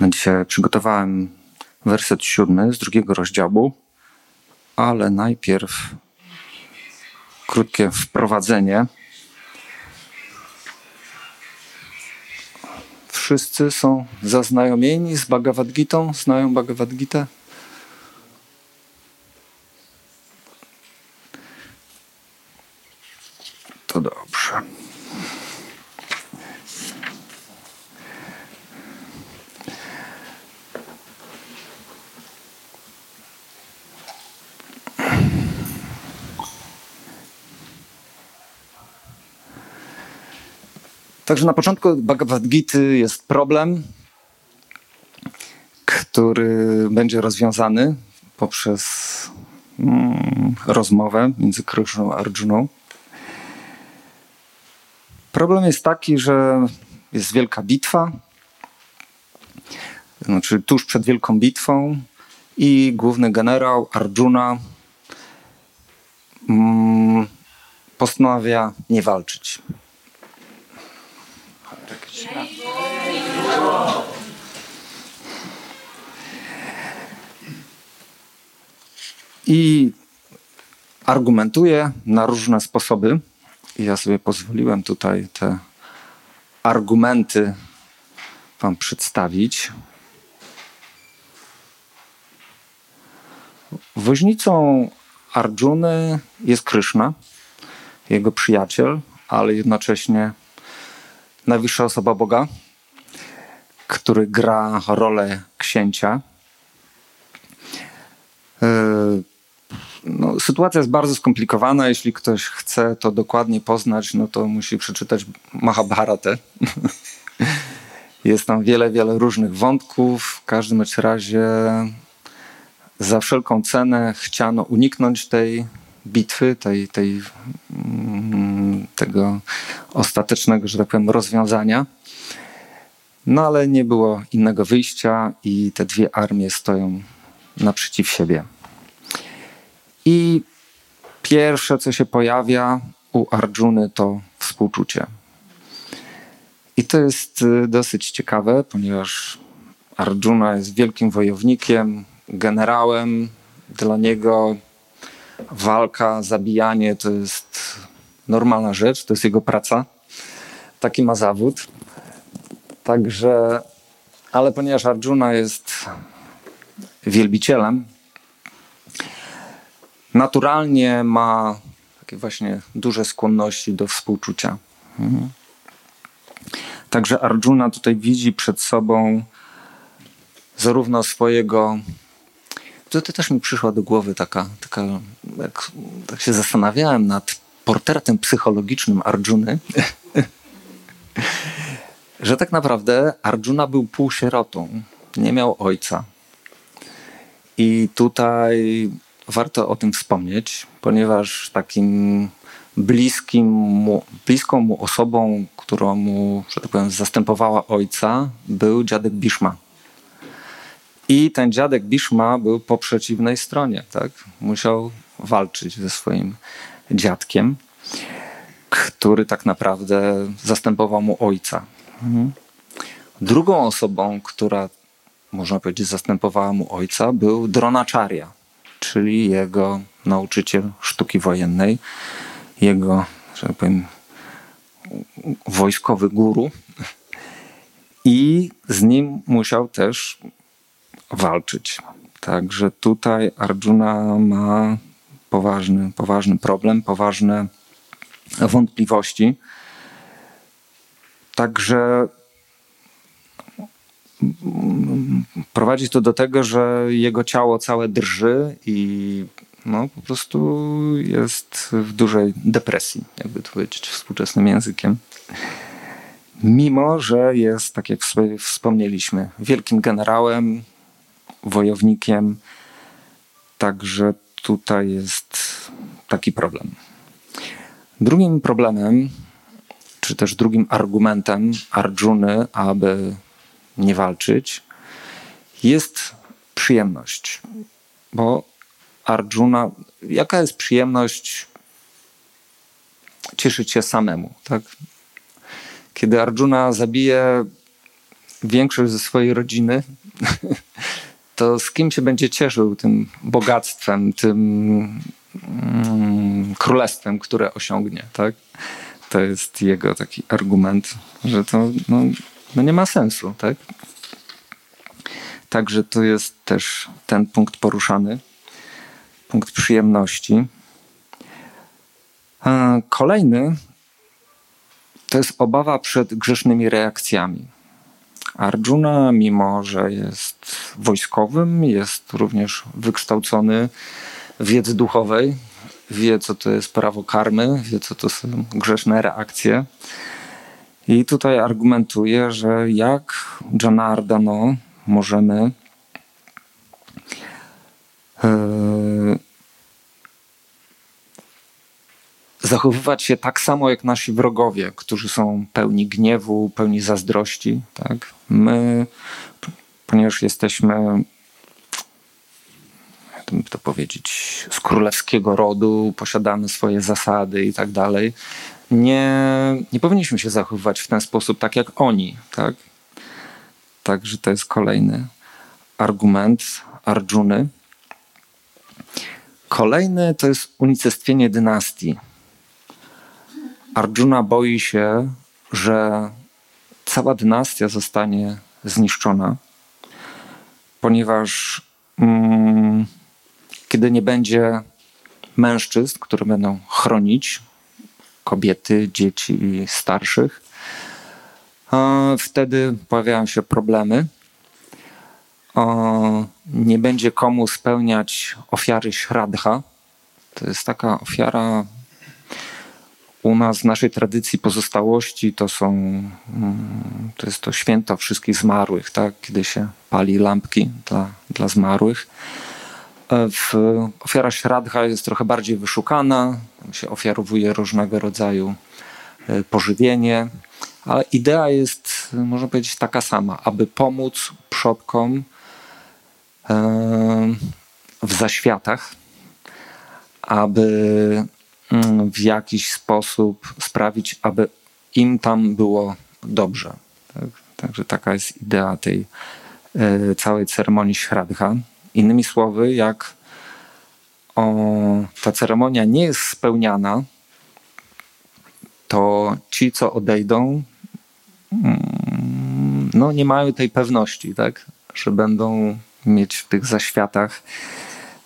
Na dzisiaj przygotowałem werset siódmy z drugiego rozdziału, ale najpierw krótkie wprowadzenie. Wszyscy są zaznajomieni z Bhagavad Gitą? Znają Bhagavad Gitę? To dobrze. Także na początku Bhagavad Gita jest problem, który będzie rozwiązany poprzez mm, rozmowę między Kryszną a Arjuną. Problem jest taki, że jest wielka bitwa, znaczy tuż przed wielką bitwą i główny generał Arjuna mm, postanawia nie walczyć. I argumentuje na różne sposoby. I ja sobie pozwoliłem tutaj te argumenty Wam przedstawić. Woźnicą Arjuny jest Kryszna, jego przyjaciel, ale jednocześnie najwyższa osoba Boga, który gra rolę księcia. E, no, sytuacja jest bardzo skomplikowana. Jeśli ktoś chce to dokładnie poznać, no to musi przeczytać Mahabharatę. Jest tam wiele, wiele różnych wątków. W każdym razie za wszelką cenę chciano uniknąć tej bitwy, tej, tej, mm, tego ostatecznego, że tak powiem, rozwiązania. No ale nie było innego wyjścia i te dwie armie stoją naprzeciw siebie. I pierwsze, co się pojawia u Arjuny, to współczucie. I to jest y, dosyć ciekawe, ponieważ Arjuna jest wielkim wojownikiem, generałem. Dla niego walka, zabijanie to jest normalna rzecz, to jest jego praca. Taki ma zawód. Także, ale ponieważ Arjuna jest wielbicielem, naturalnie ma takie właśnie duże skłonności do współczucia. Mhm. Także Arjuna tutaj widzi przed sobą zarówno swojego. To też mi przyszła do głowy taka, taka jak tak się zastanawiałem nad portretem psychologicznym Arjuny, że tak naprawdę Arjuna był półsierotą, nie miał ojca. I tutaj warto o tym wspomnieć, ponieważ takim bliskim mu, bliską mu osobą, którą mu, że tak powiem, zastępowała ojca, był dziadek Bishma. I ten dziadek Bishma był po przeciwnej stronie, tak? Musiał walczyć ze swoim dziadkiem, który tak naprawdę zastępował mu ojca. Mhm. Drugą osobą, która można powiedzieć zastępowała mu ojca, był Dronacharya, czyli jego nauczyciel sztuki wojennej, jego, że tak powiem, wojskowy guru. I z nim musiał też walczyć. Także tutaj Arjuna ma poważny, poważny problem, poważne wątpliwości. Także prowadzi to do tego, że jego ciało całe drży i no, po prostu jest w dużej depresji, jakby to powiedzieć współczesnym językiem. Mimo, że jest, tak jak wspomnieliśmy, wielkim generałem, wojownikiem, także tutaj jest taki problem. Drugim problemem, czy też drugim argumentem Arjuny, aby nie walczyć, jest przyjemność. Bo Arjuna, jaka jest przyjemność cieszyć się samemu, tak? Kiedy Arjuna zabije większość ze swojej rodziny, to z kim się będzie cieszył tym bogactwem, tym mm, królestwem, które osiągnie, tak? To jest jego taki argument, że to no, no nie ma sensu, tak? Także tu jest też ten punkt poruszany, punkt przyjemności. Kolejny to jest obawa przed grzesznymi reakcjami. Arjuna, mimo że jest wojskowym, jest również wykształcony wiedzy duchowej, wie co to jest prawo karmy, wie co to są grzeszne reakcje. I tutaj argumentuje, że jak Janardano możemy yy, zachowywać się tak samo jak nasi wrogowie, którzy są pełni gniewu, pełni zazdrości. Tak? My, ponieważ jesteśmy, jak to powiedzieć, z królewskiego rodu, posiadamy swoje zasady i tak dalej, nie, nie powinniśmy się zachowywać w ten sposób, tak jak oni. Tak? Także to jest kolejny argument Arjuny. Kolejny to jest unicestwienie dynastii. Arjuna boi się, że cała dynastia zostanie zniszczona, ponieważ mm, kiedy nie będzie mężczyzn, które będą chronić kobiety, dzieci i starszych, wtedy pojawiają się problemy. Nie będzie komu spełniać ofiary śradha. To jest taka ofiara u nas w naszej tradycji pozostałości to są, mm, to jest to święto wszystkich zmarłych, tak? kiedy się pali lampki dla, dla zmarłych. E, w, ofiara śradha jest trochę bardziej wyszukana, tam się ofiarowuje różnego rodzaju e, pożywienie, ale idea jest, można powiedzieć, taka sama, aby pomóc przodkom e, w zaświatach, aby w jakiś sposób sprawić, aby im tam było dobrze. Tak? Także taka jest idea tej e, całej ceremonii Śradha. Innymi słowy, jak o, ta ceremonia nie jest spełniana, to ci, co odejdą, mm, no nie mają tej pewności, tak? że będą mieć w tych zaświatach,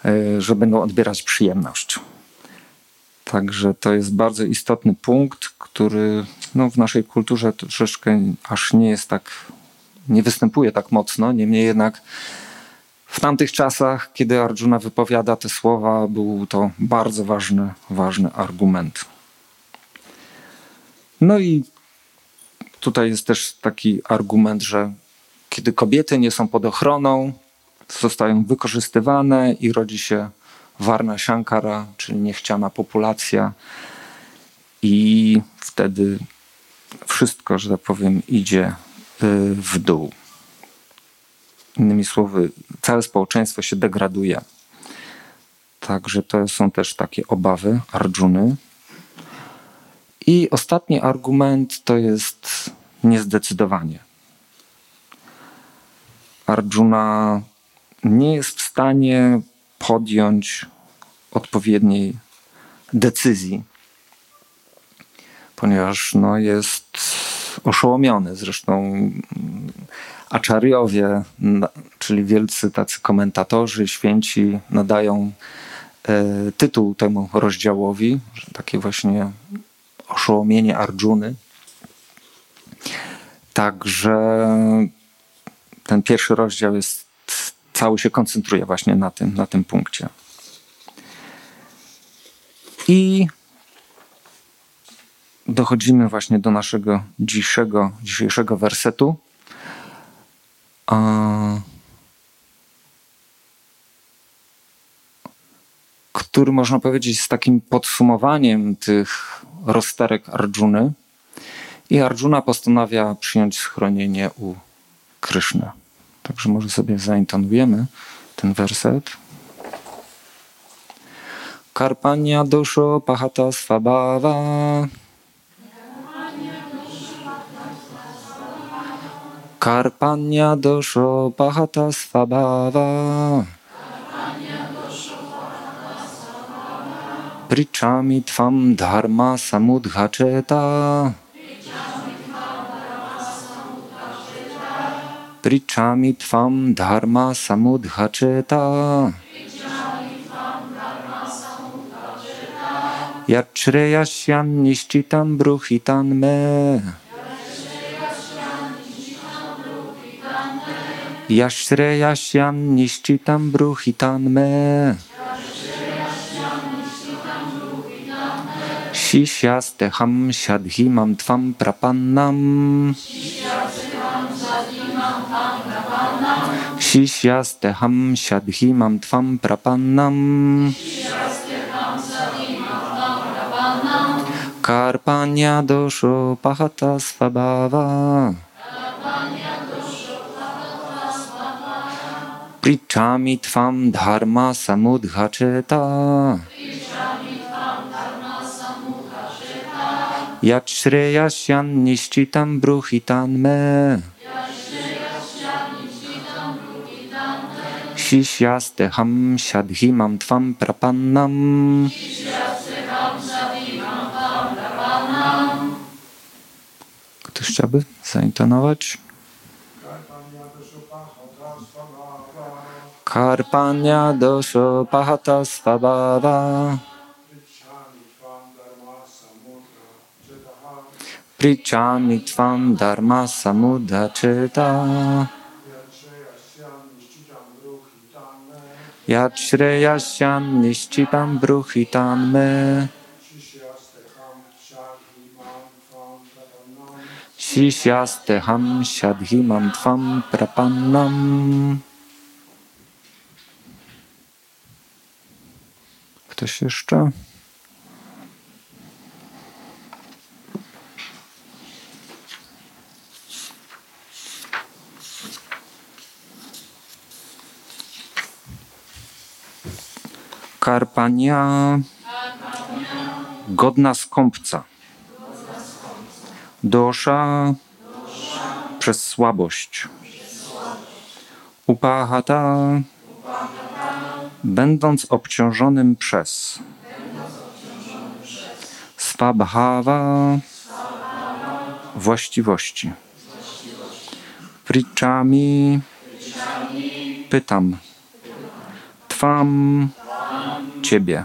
e, że będą odbierać przyjemność. Także to jest bardzo istotny punkt, który no, w naszej kulturze troszeczkę aż nie jest tak, nie występuje tak mocno. Niemniej jednak w tamtych czasach, kiedy Arjuna wypowiada te słowa, był to bardzo ważny, ważny argument. No i tutaj jest też taki argument, że kiedy kobiety nie są pod ochroną, zostają wykorzystywane i rodzi się Warna Shankara, czyli niechciana populacja i wtedy wszystko, że tak powiem, idzie y, w dół. Innymi słowy, całe społeczeństwo się degraduje. Także to są też takie obawy Arjuny. I ostatni argument to jest niezdecydowanie. Arjuna nie jest w stanie podjąć odpowiedniej decyzji, ponieważ no, jest oszołomiony. Zresztą aczariowie, czyli wielcy tacy komentatorzy, święci, nadają e, tytuł temu rozdziałowi, takie właśnie oszołomienie Arjuny. Także ten pierwszy rozdział jest cały się koncentruje właśnie na tym, na tym punkcie. I dochodzimy właśnie do naszego dzisiejszego, dzisiejszego wersetu. który można powiedzieć z takim podsumowaniem tych rozterek Arjuny. I Arjuna postanawia przyjąć schronienie u Kryszny. Także może sobie zaintonujemy ten werset. Karpania duszo pahata swabhava Karpania dosho pahata svabhava. Pričami tvam dharma samudhacheta. Pričami tvam dharma samudhacheta. Yachreyasyan nishchitam bruhitan me. Yashreyasyan nishchitam bruhitan me. Shishyasteham shadhimam tvam prapannam. Shadhimam tvam prapannam. Karpania dosho pahata svabhava. Pričami tvam dharma samudhacheta. Yachreyasyan nishchitam bruhitan me. Shishyasteham shadhimam tvam prapannam. Ktoś chciałby zaintonować? Karpania dosho pahata svabhava. Pričami tvam dharma samudacheta. Yachreyasyan nishchitam bruhitan me. Shishyasteham shadhimam tvam prapannam. Ktoś jeszcze? Karpania godna skąpca. Dosza przez słabość. Upahata będąc obciążonym przez. Swabhava właściwości. Pričami pytam. Tvam Ciebie.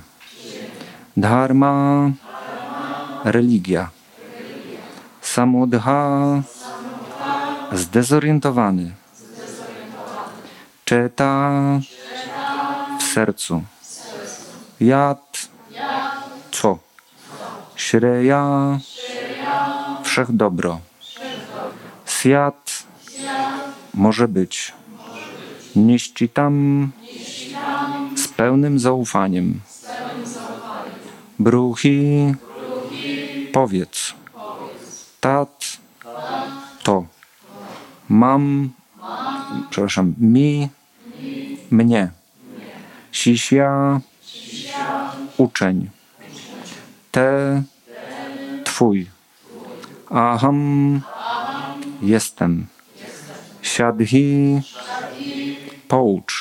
Dharma religia. Samudha zdezorientowany. Czeta w sercu. Jad co? Shreya wszechdobro. Siat może być. Niszcitam z pełnym zaufaniem. Bruchi powiedz. Tat to. Mam, przepraszam, mi, mnie. Sisia, uczeń. Te, twój. Aham, jestem. Siadhi, poucz.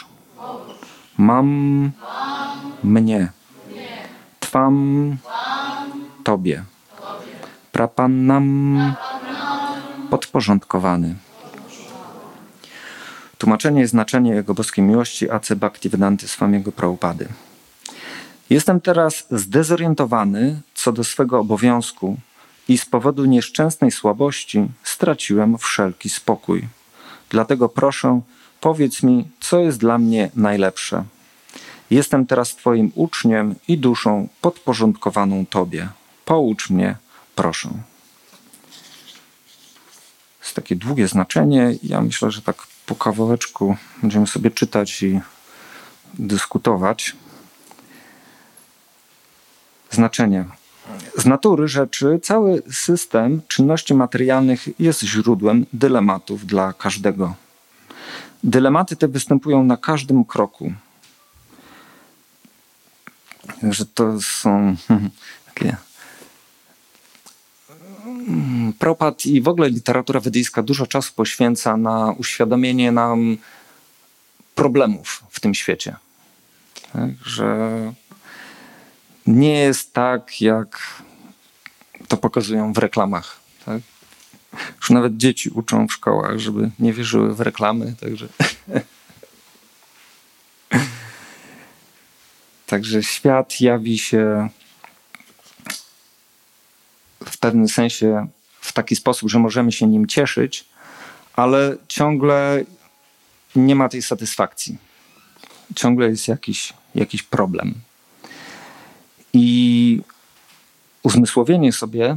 Mam, mnie. Twam, tobie. Prapannam, podporządkowany. Tłumaczenie i znaczenie Jego boskiej miłości A.C. Bhaktivedanta Swamiego Prabhupady. Jestem teraz zdezorientowany co do swego obowiązku i z powodu nieszczęsnej słabości straciłem wszelki spokój. Dlatego proszę, powiedz mi, co jest dla mnie najlepsze. Jestem teraz Twoim uczniem i duszą podporządkowaną Tobie. Poucz mnie, proszę. Jest takie długie znaczenie. Ja myślę, że tak po kawałeczku będziemy sobie czytać i dyskutować. Znaczenie. Z natury rzeczy cały system czynności materialnych jest źródłem dylematów dla każdego. Dylematy te występują na każdym kroku. Także to są takie Propat i w ogóle literatura wedyjska dużo czasu poświęca na uświadomienie nam problemów w tym świecie. Tak, że nie jest tak, jak to pokazują w reklamach. Tak? Już nawet dzieci uczą w szkołach, żeby nie wierzyły w reklamy, także. Także świat jawi się w pewnym sensie w taki sposób, że możemy się nim cieszyć, ale ciągle nie ma tej satysfakcji. Ciągle jest jakiś, jakiś problem. I uzmysłowienie sobie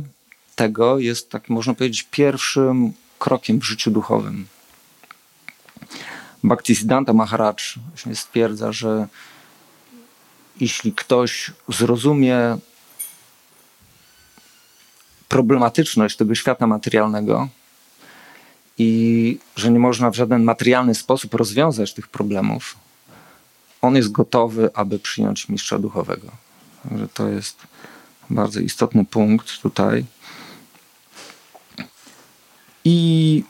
tego jest, tak można powiedzieć, pierwszym krokiem w życiu duchowym. Bhaktisiddhanta Maharaj stwierdza, że jeśli ktoś zrozumie problematyczność tego świata materialnego i że nie można w żaden materialny sposób rozwiązać tych problemów, on jest gotowy, aby przyjąć mistrza duchowego. Także to jest bardzo istotny punkt tutaj. I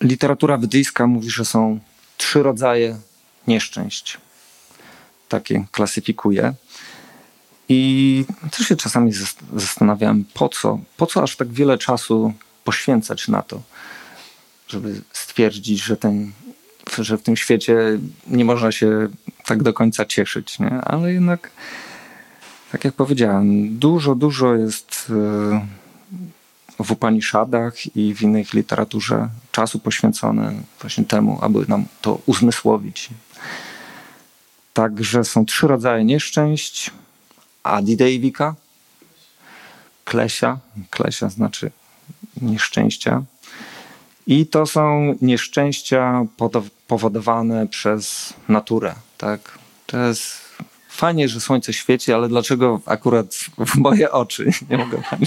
literatura wedyjska mówi, że są trzy rodzaje nieszczęść. Takie klasyfikuje. I też się czasami zastanawiałem, po co, po co aż tak wiele czasu poświęcać na to, żeby stwierdzić, że, ten, że w tym świecie nie można się tak do końca cieszyć, nie? ale jednak, tak jak powiedziałem, dużo, dużo jest e, w Upanishadach i w innej literaturze czasu poświęcone właśnie temu, aby nam to uzmysłowić. Także są trzy rodzaje nieszczęść. Adidejwika, klesia, klesia znaczy nieszczęścia. I to są nieszczęścia powodowane przez naturę. Tak? To jest fajnie, że słońce świeci, ale dlaczego akurat w moje oczy? Nie mogę pani.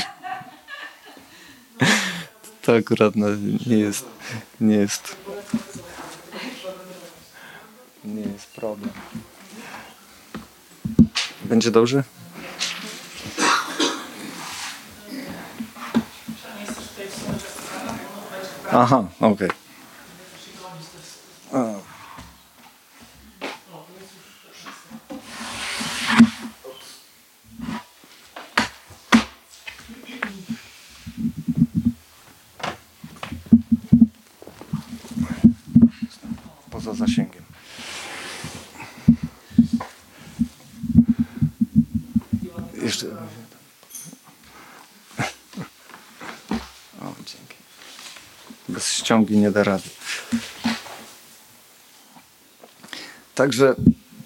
To akurat no, nie jest, nie jest, nie jest problem. Będzie dobrze? Aha, okej. Okay. Jeszcze. O, dzięki. Bez ściągi nie da rady. Także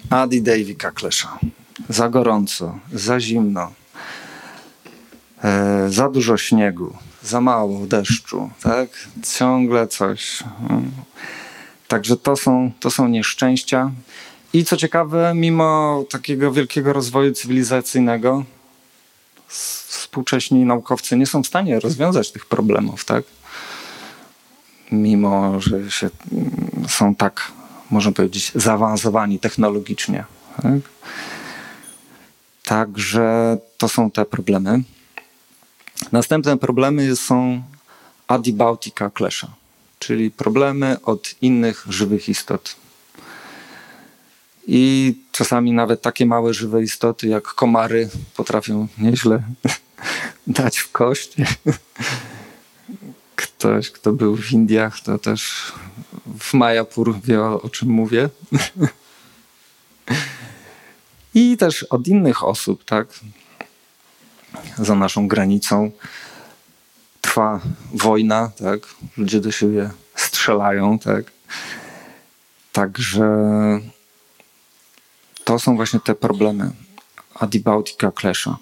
Adi Davy Kaklesza. Za gorąco, za zimno, e, za dużo śniegu, za mało deszczu, tak? Ciągle coś. Także to są, to są nieszczęścia. I co ciekawe, mimo takiego wielkiego rozwoju cywilizacyjnego, współcześni naukowcy nie są w stanie rozwiązać tych problemów, tak? Mimo, że się, są tak, można powiedzieć, zaawansowani technologicznie. Tak? Także to są te problemy. Następne problemy są adibautica klesza, czyli problemy od innych żywych istot. I czasami nawet takie małe żywe istoty jak komary potrafią nieźle dać w kość. Ktoś, kto był w Indiach, to też w Majapur wie o, o czym mówię. I też od innych osób, tak? Za naszą granicą trwa wojna, tak? Ludzie do siebie strzelają, tak? Także to są właśnie te problemy Adibautica Klesza.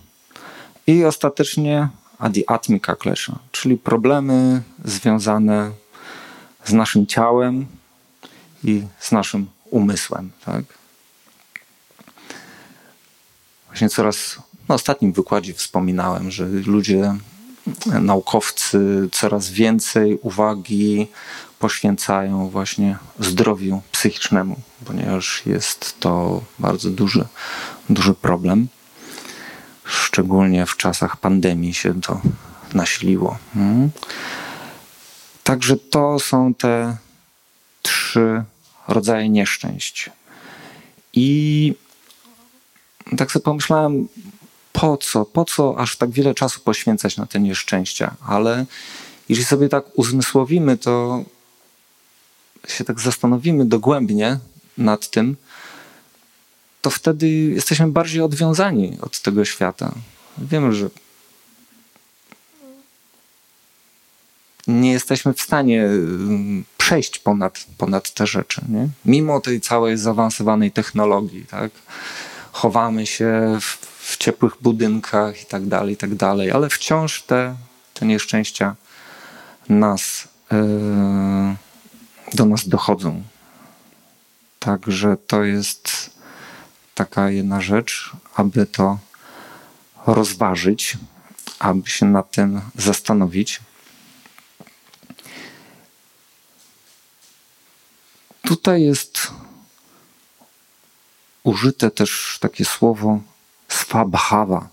I ostatecznie Adiatmika Klesza, czyli problemy związane z naszym ciałem i z naszym umysłem. Tak? Właśnie coraz na ostatnim wykładzie wspominałem, że ludzie, naukowcy coraz więcej uwagi poświęcają właśnie zdrowiu psychicznemu, ponieważ jest to bardzo duży, duży problem. szczególnie w czasach pandemii się to nasiliło. Hmm. Także to są te trzy rodzaje nieszczęść. I tak sobie pomyślałem, po co, po co aż tak wiele czasu poświęcać na te nieszczęścia, ale jeżeli sobie tak uzmysłowimy, to się tak zastanowimy dogłębnie nad tym, to wtedy jesteśmy bardziej odwiązani od tego świata. Wiemy, że nie jesteśmy w stanie mm, przejść ponad, ponad te rzeczy. Nie? Mimo tej całej zaawansowanej technologii, tak? chowamy się w, w ciepłych budynkach i tak dalej, i tak dalej, ale wciąż te, te nieszczęścia nas, yy, do nas dochodzą. Także to jest taka jedna rzecz, aby to rozważyć, aby się nad tym zastanowić. Tutaj jest użyte też takie słowo swabhava,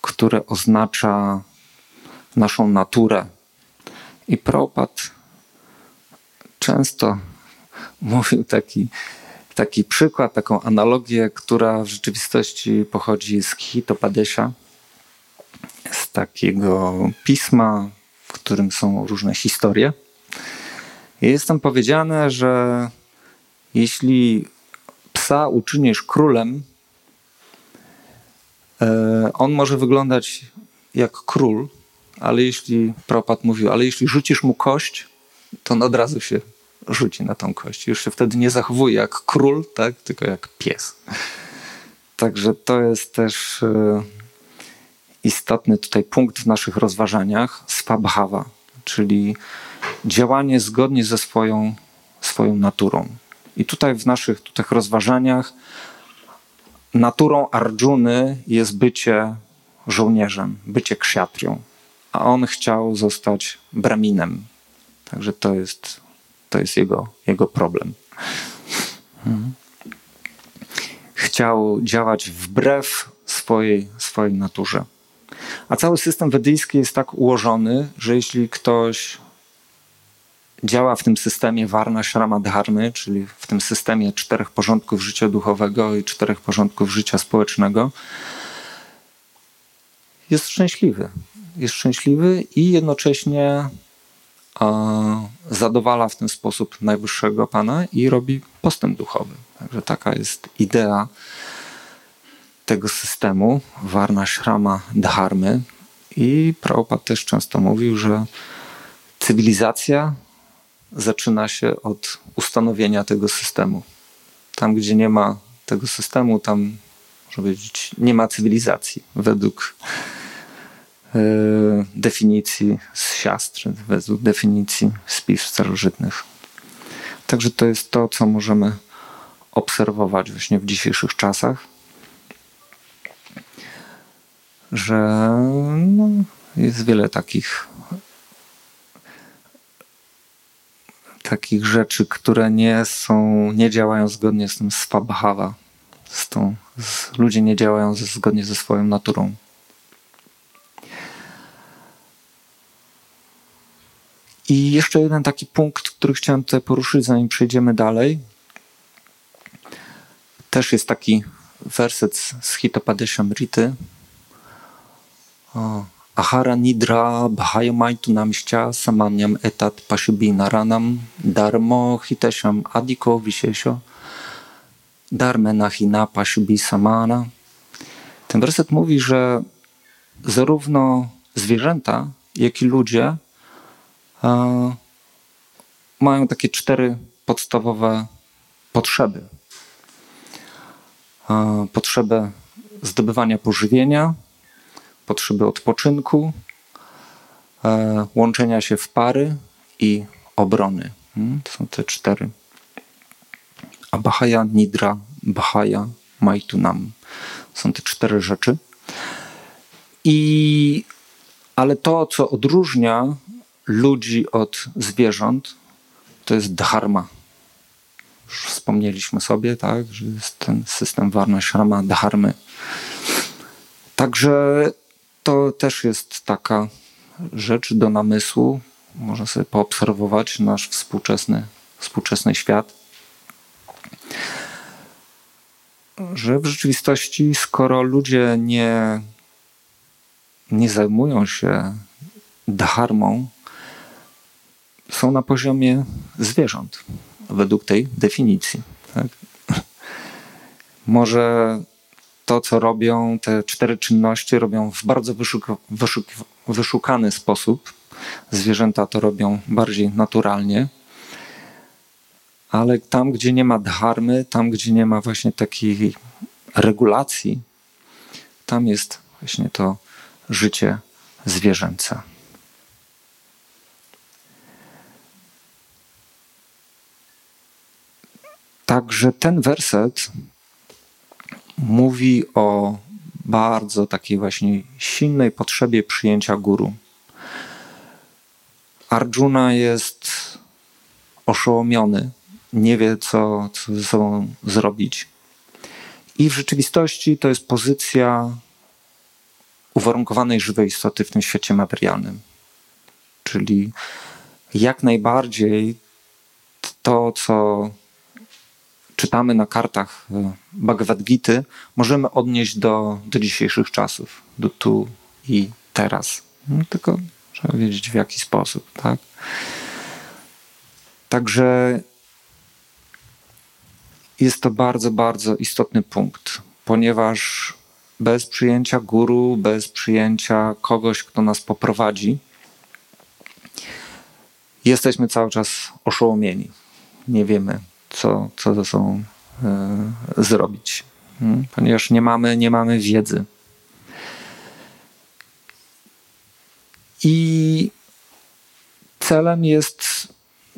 które oznacza naszą naturę. I Propat często mówił taki, taki przykład, taką analogię, która w rzeczywistości pochodzi z Hitopadesha, z takiego pisma, w którym są różne historie. Jest tam powiedziane, że jeśli psa uczynisz królem, on może wyglądać jak król, ale jeśli propat mówił, ale jeśli rzucisz mu kość, to on od razu się rzuci na tą kość. Już się wtedy nie zachowuje jak król, tak? tylko jak pies. Także to jest też e, istotny tutaj punkt w naszych rozważaniach, swabhava, czyli działanie zgodnie ze swoją, swoją naturą. I tutaj w naszych tutaj rozważaniach naturą Arjuny jest bycie żołnierzem, bycie kshatrią, a on chciał zostać braminem. Także to jest, to jest jego, jego problem. Chciał działać wbrew swojej, swojej naturze. A cały system wedyjski jest tak ułożony, że jeśli ktoś działa w tym systemie Varna Shrama Dharmy, czyli w tym systemie czterech porządków życia duchowego i czterech porządków życia społecznego, jest szczęśliwy. Jest szczęśliwy i jednocześnie zadowala w ten sposób najwyższego Pana i robi postęp duchowy. Także taka jest idea tego systemu Varna Shrama Dharmy. I Prabhupada też często mówił, że cywilizacja zaczyna się od ustanowienia tego systemu. Tam, gdzie nie ma tego systemu, tam, można powiedzieć, nie ma cywilizacji według e, definicji z siastry, według definicji z pism starożytnych. Także to jest to, co możemy obserwować właśnie w dzisiejszych czasach, że no, jest wiele takich takich rzeczy, które nie są, nie działają zgodnie z tym swabhava, z tą, z, ludzie nie działają ze, zgodnie ze swoją naturą. I jeszcze jeden taki punkt, który chciałem tutaj poruszyć, zanim przejdziemy dalej. Też jest taki werset z Hitopadeshamrity. O, Ahara nidra bhayamaitu namścia samanyam etat pashubinaranam dharmo hitesham adiko vishesho dharmena hina pashubi samana. Ten werset mówi, że zarówno zwierzęta, jak i ludzie e, mają takie cztery podstawowe potrzeby. E, potrzebę zdobywania pożywienia, potrzeby odpoczynku, e, łączenia się w pary i obrony. Hmm? To są te cztery. A Bahaya Nidra, Bahaya Maitunam. Są te cztery rzeczy. I, ale to, co odróżnia ludzi od zwierząt, to jest dharma. Już wspomnieliśmy sobie, tak, że jest ten system Varna Shrama dharmy. Także to też jest taka rzecz do namysłu. Można sobie poobserwować nasz współczesny, współczesny świat. Że w rzeczywistości, skoro ludzie nie, nie zajmują się dharmą, są na poziomie zwierząt, według tej definicji. Tak? Może to, co robią, te cztery czynności robią w bardzo wyszuk- wyszuk- wyszukany sposób. Zwierzęta to robią bardziej naturalnie. Ale tam, gdzie nie ma dharmy, tam, gdzie nie ma właśnie takiej regulacji, tam jest właśnie to życie zwierzęce. Także ten werset mówi o bardzo takiej właśnie silnej potrzebie przyjęcia guru. Arjuna jest oszołomiony, nie wie, co, co ze sobą zrobić. I w rzeczywistości to jest pozycja uwarunkowanej żywej istoty w tym świecie materialnym. Czyli jak najbardziej to, co czytamy na kartach e, Bhagavad Gita, możemy odnieść do, do dzisiejszych czasów, do tu i teraz. No, tylko trzeba wiedzieć w jaki sposób, tak? Także jest to bardzo, bardzo istotny punkt, ponieważ bez przyjęcia guru, bez przyjęcia kogoś, kto nas poprowadzi, jesteśmy cały czas oszołomieni. Nie wiemy, co, co ze sobą e, zrobić, hmm? ponieważ nie mamy, nie mamy wiedzy. I celem jest,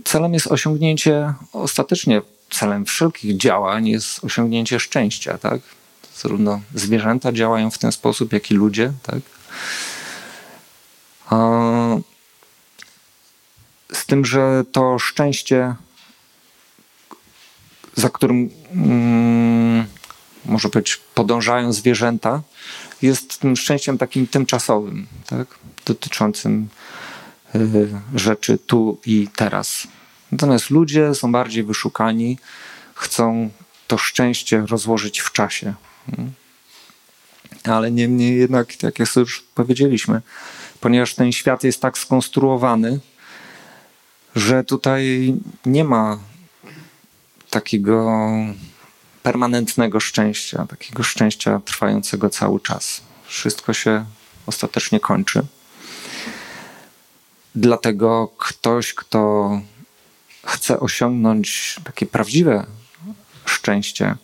celem jest osiągnięcie, ostatecznie celem wszelkich działań jest osiągnięcie szczęścia, tak? Zarówno zwierzęta działają w ten sposób, jak i ludzie, tak? Z tym, że to szczęście za którym mm, może być podążają zwierzęta, jest tym szczęściem takim tymczasowym, tak? dotyczącym y, rzeczy tu i teraz. Natomiast ludzie są bardziej wyszukani, chcą to szczęście rozłożyć w czasie. Ale niemniej jednak, tak jak już powiedzieliśmy, ponieważ ten świat jest tak skonstruowany, że tutaj nie ma takiego permanentnego szczęścia, takiego szczęścia trwającego cały czas. Wszystko się ostatecznie kończy. Dlatego ktoś, kto chce osiągnąć takie prawdziwe szczęście,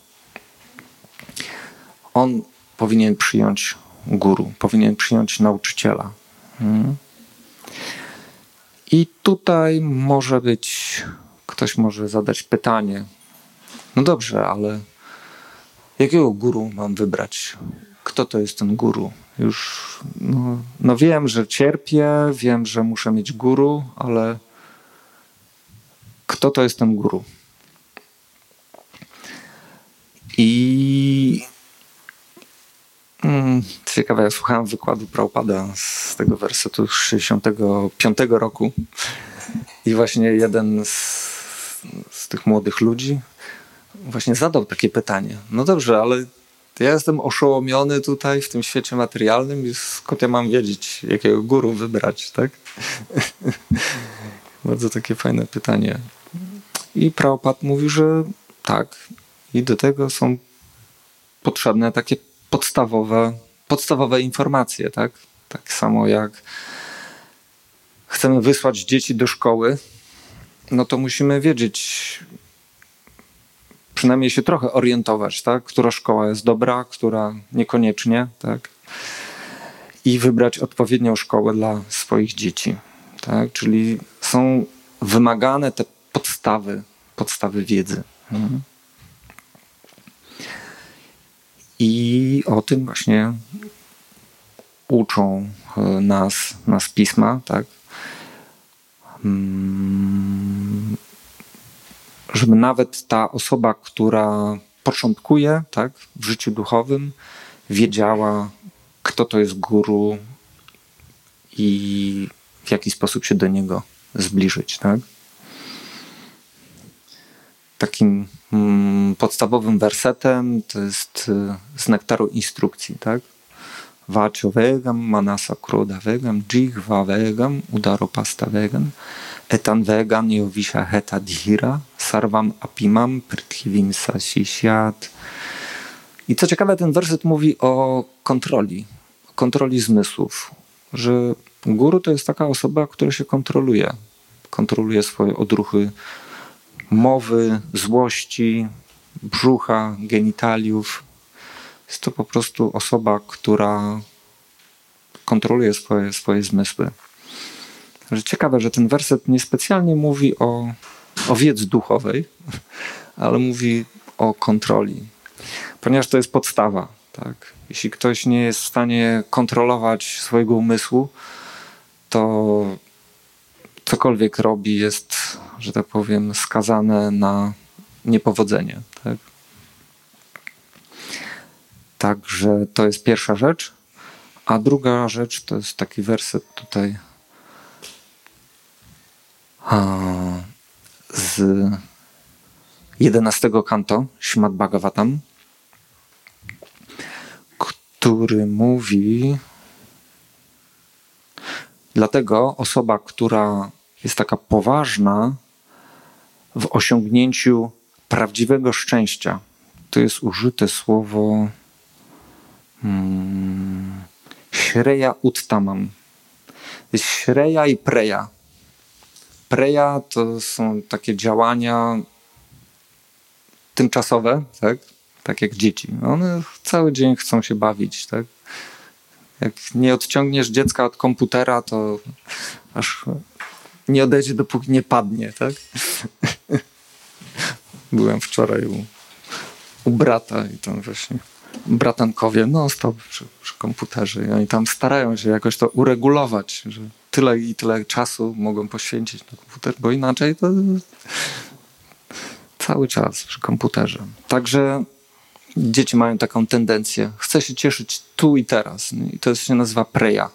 on powinien przyjąć guru, powinien przyjąć nauczyciela. Hmm. I tutaj może być, ktoś może zadać pytanie, no dobrze, ale jakiego guru mam wybrać? Kto to jest ten guru? Już, no, no wiem, że cierpię, wiem, że muszę mieć guru, ale kto to jest ten guru? I hmm, ciekawe, ja słuchałem wykładu Praupada z tego wersetu 65 roku i właśnie jeden z, z tych młodych ludzi właśnie zadał takie pytanie. No dobrze, ale ja jestem oszołomiony tutaj w tym świecie materialnym i skąd ja mam wiedzieć, jakiego guru wybrać, tak? Bardzo takie fajne pytanie. I Prabhupada mówi, że tak. I do tego są potrzebne takie podstawowe, podstawowe informacje, tak? Tak samo jak chcemy wysłać dzieci do szkoły, no to musimy wiedzieć, przynajmniej się trochę orientować, tak? która szkoła jest dobra, która niekoniecznie, tak? i wybrać odpowiednią szkołę dla swoich dzieci. Tak? Czyli są wymagane te podstawy, podstawy wiedzy. Mhm. I o tym właśnie uczą e, nas, nas pisma, tak? Żeby nawet ta osoba, która początkuje tak, w życiu duchowym, wiedziała, kto to jest guru i w jaki sposób się do niego zbliżyć, tak? Takim mm, podstawowym wersetem to jest y, z nektaru instrukcji, tak? Vegam, manasa vegam, dżihva vegam, vegam, etan vegan yovisha heta dhira, sarvam apimam, prithivim sasishyat. I co ciekawe, ten werset mówi o kontroli, kontroli zmysłów, że guru to jest taka osoba, która się kontroluje. Kontroluje swoje odruchy mowy, złości, brzucha, genitaliów. Jest to po prostu osoba, która kontroluje swoje, swoje zmysły. Że ciekawe, że ten werset niespecjalnie mówi o, o wiedzy duchowej, ale mówi o kontroli, ponieważ to jest podstawa. Tak? Jeśli ktoś nie jest w stanie kontrolować swojego umysłu, to cokolwiek robi jest, że tak powiem, skazane na niepowodzenie. Tak? Także to jest pierwsza rzecz. A druga rzecz to jest taki werset tutaj z 11 kanto Śmat Bhagavatam, który mówi dlatego osoba, która jest taka poważna w osiągnięciu prawdziwego szczęścia, to jest użyte słowo hmm, Śreja Uttamam. Śreja i Preja. Preja to są takie działania tymczasowe, tak? tak jak dzieci. One cały dzień chcą się bawić. Tak? Jak nie odciągniesz dziecka od komputera, to aż nie odejdzie, dopóki nie padnie. Tak? Byłem wczoraj u, u brata i tam właśnie bratankowie no stop przy, przy komputerze i oni tam starają się jakoś to uregulować, że tyle i tyle czasu mogą poświęcić na komputer, bo inaczej to cały czas przy komputerze. Także dzieci mają taką tendencję. Chce się cieszyć tu i teraz. I to się nazywa preja.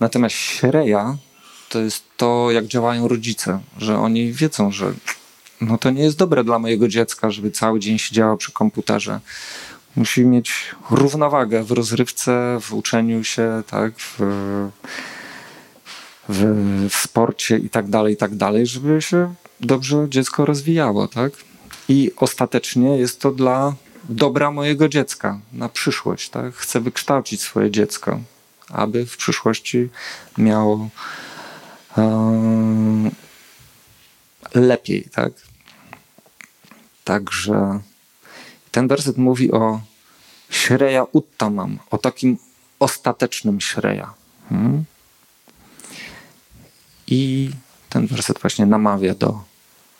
Natomiast śreja to jest to, jak działają rodzice, że oni wiedzą, że no to nie jest dobre dla mojego dziecka, żeby cały dzień siedziało przy komputerze musi mieć równowagę w rozrywce, w uczeniu się, tak, w, w, sporcie i tak dalej, i tak dalej, żeby się dobrze dziecko rozwijało, tak? I ostatecznie jest to dla dobra mojego dziecka na przyszłość, tak? Chcę wykształcić swoje dziecko, aby w przyszłości miało um, lepiej, tak? Także ten werset mówi o Shreya Uttamam, o takim ostatecznym Shreya. Hmm? I ten werset właśnie namawia do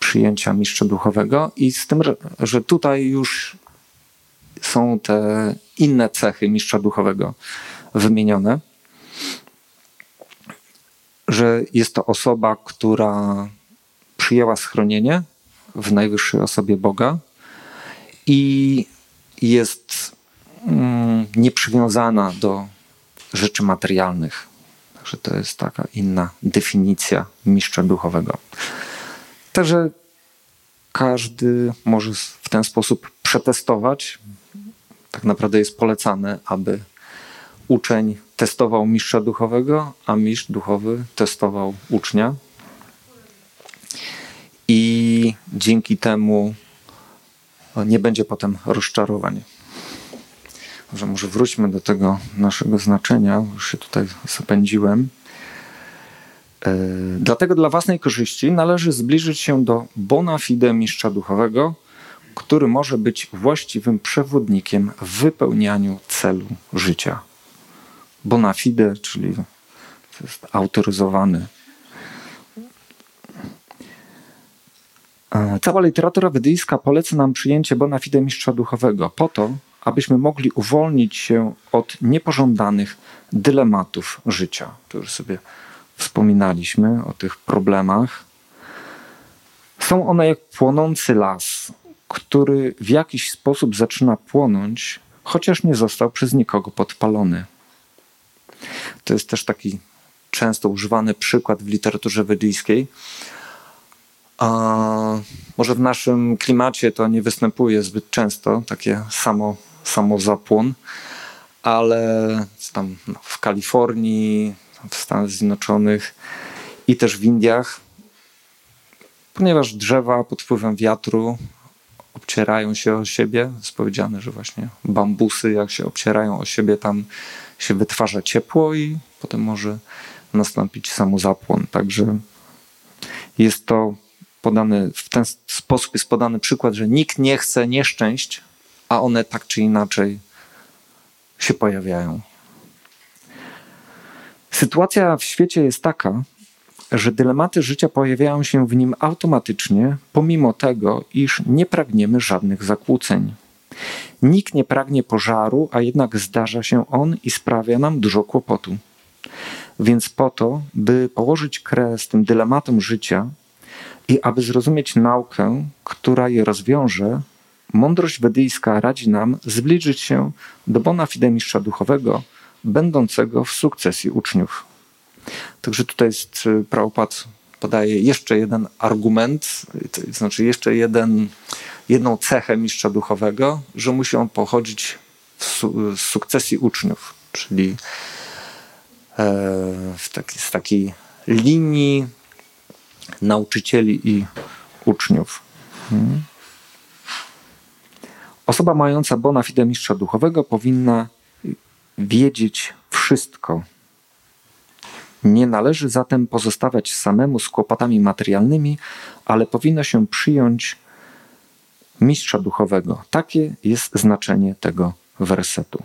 przyjęcia mistrza duchowego i z tym, że tutaj już są te inne cechy mistrza duchowego wymienione, że jest to osoba, która przyjęła schronienie w najwyższej osobie Boga, i jest mm, nieprzywiązana do rzeczy materialnych. Także to jest taka inna definicja mistrza duchowego. Także każdy może w ten sposób przetestować. Tak naprawdę jest polecane, aby uczeń testował mistrza duchowego, a mistrz duchowy testował ucznia. I dzięki temu nie będzie potem rozczarowań. Może, może wróćmy do tego naszego znaczenia, już się tutaj zapędziłem. E, dlatego dla własnej korzyści należy zbliżyć się do bona fide mistrza duchowego, który może być właściwym przewodnikiem w wypełnianiu celu życia. Bona fide, czyli to jest autoryzowany cała literatura wedyjska poleca nam przyjęcie bona fide mistrza duchowego po to, abyśmy mogli uwolnić się od niepożądanych dylematów życia. Tu już sobie wspominaliśmy o tych problemach. Są one jak płonący las, który w jakiś sposób zaczyna płonąć, chociaż nie został przez nikogo podpalony. To jest też taki często używany przykład w literaturze wedyjskiej. A może w naszym klimacie to nie występuje zbyt często, takie samo, samozapłon, ale tam no, w Kalifornii, w Stanach Zjednoczonych i też w Indiach, ponieważ drzewa pod wpływem wiatru obcierają się o siebie. Jest powiedziane, że właśnie bambusy, jak się obcierają o siebie, tam się wytwarza ciepło i potem może nastąpić samozapłon. Także jest to podany, w ten sposób jest podany przykład, że nikt nie chce nieszczęść, a one tak czy inaczej się pojawiają. Sytuacja w świecie jest taka, że dylematy życia pojawiają się w nim automatycznie, pomimo tego, iż nie pragniemy żadnych zakłóceń. Nikt nie pragnie pożaru, a jednak zdarza się on i sprawia nam dużo kłopotu. Więc po to, by położyć kres tym dylematom życia i aby zrozumieć naukę, która je rozwiąże, mądrość wedyjska radzi nam zbliżyć się do bona fide mistrza duchowego, będącego w sukcesji uczniów. Także tutaj jest y, Prabhupada podaje jeszcze jeden argument, to znaczy jeszcze jeden, jedną cechę mistrza duchowego, że musi on pochodzić z sukcesji uczniów, czyli e, w taki, z takiej linii nauczycieli i uczniów. Hmm. Osoba mająca bona fide mistrza duchowego powinna wiedzieć wszystko nie należy zatem pozostawać samemu z kłopotami materialnymi, ale powinno się przyjąć mistrza duchowego. Takie jest znaczenie tego wersetu.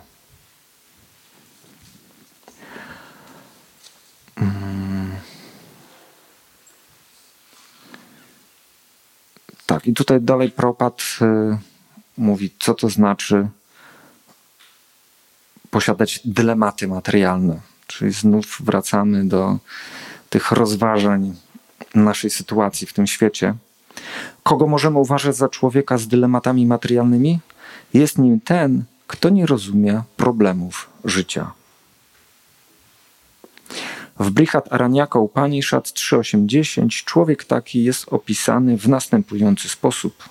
Tak, i tutaj dalej Propat y, mówi, co to znaczy posiadać dylematy materialne. Czyli znów wracamy do tych rozważań naszej sytuacji w tym świecie. Kogo możemy uważać za człowieka z dylematami materialnymi? Jest nim ten, kto nie rozumie problemów życia. W Brihat Aranyaka Upanishad 3.8.10 człowiek taki jest opisany w następujący sposób.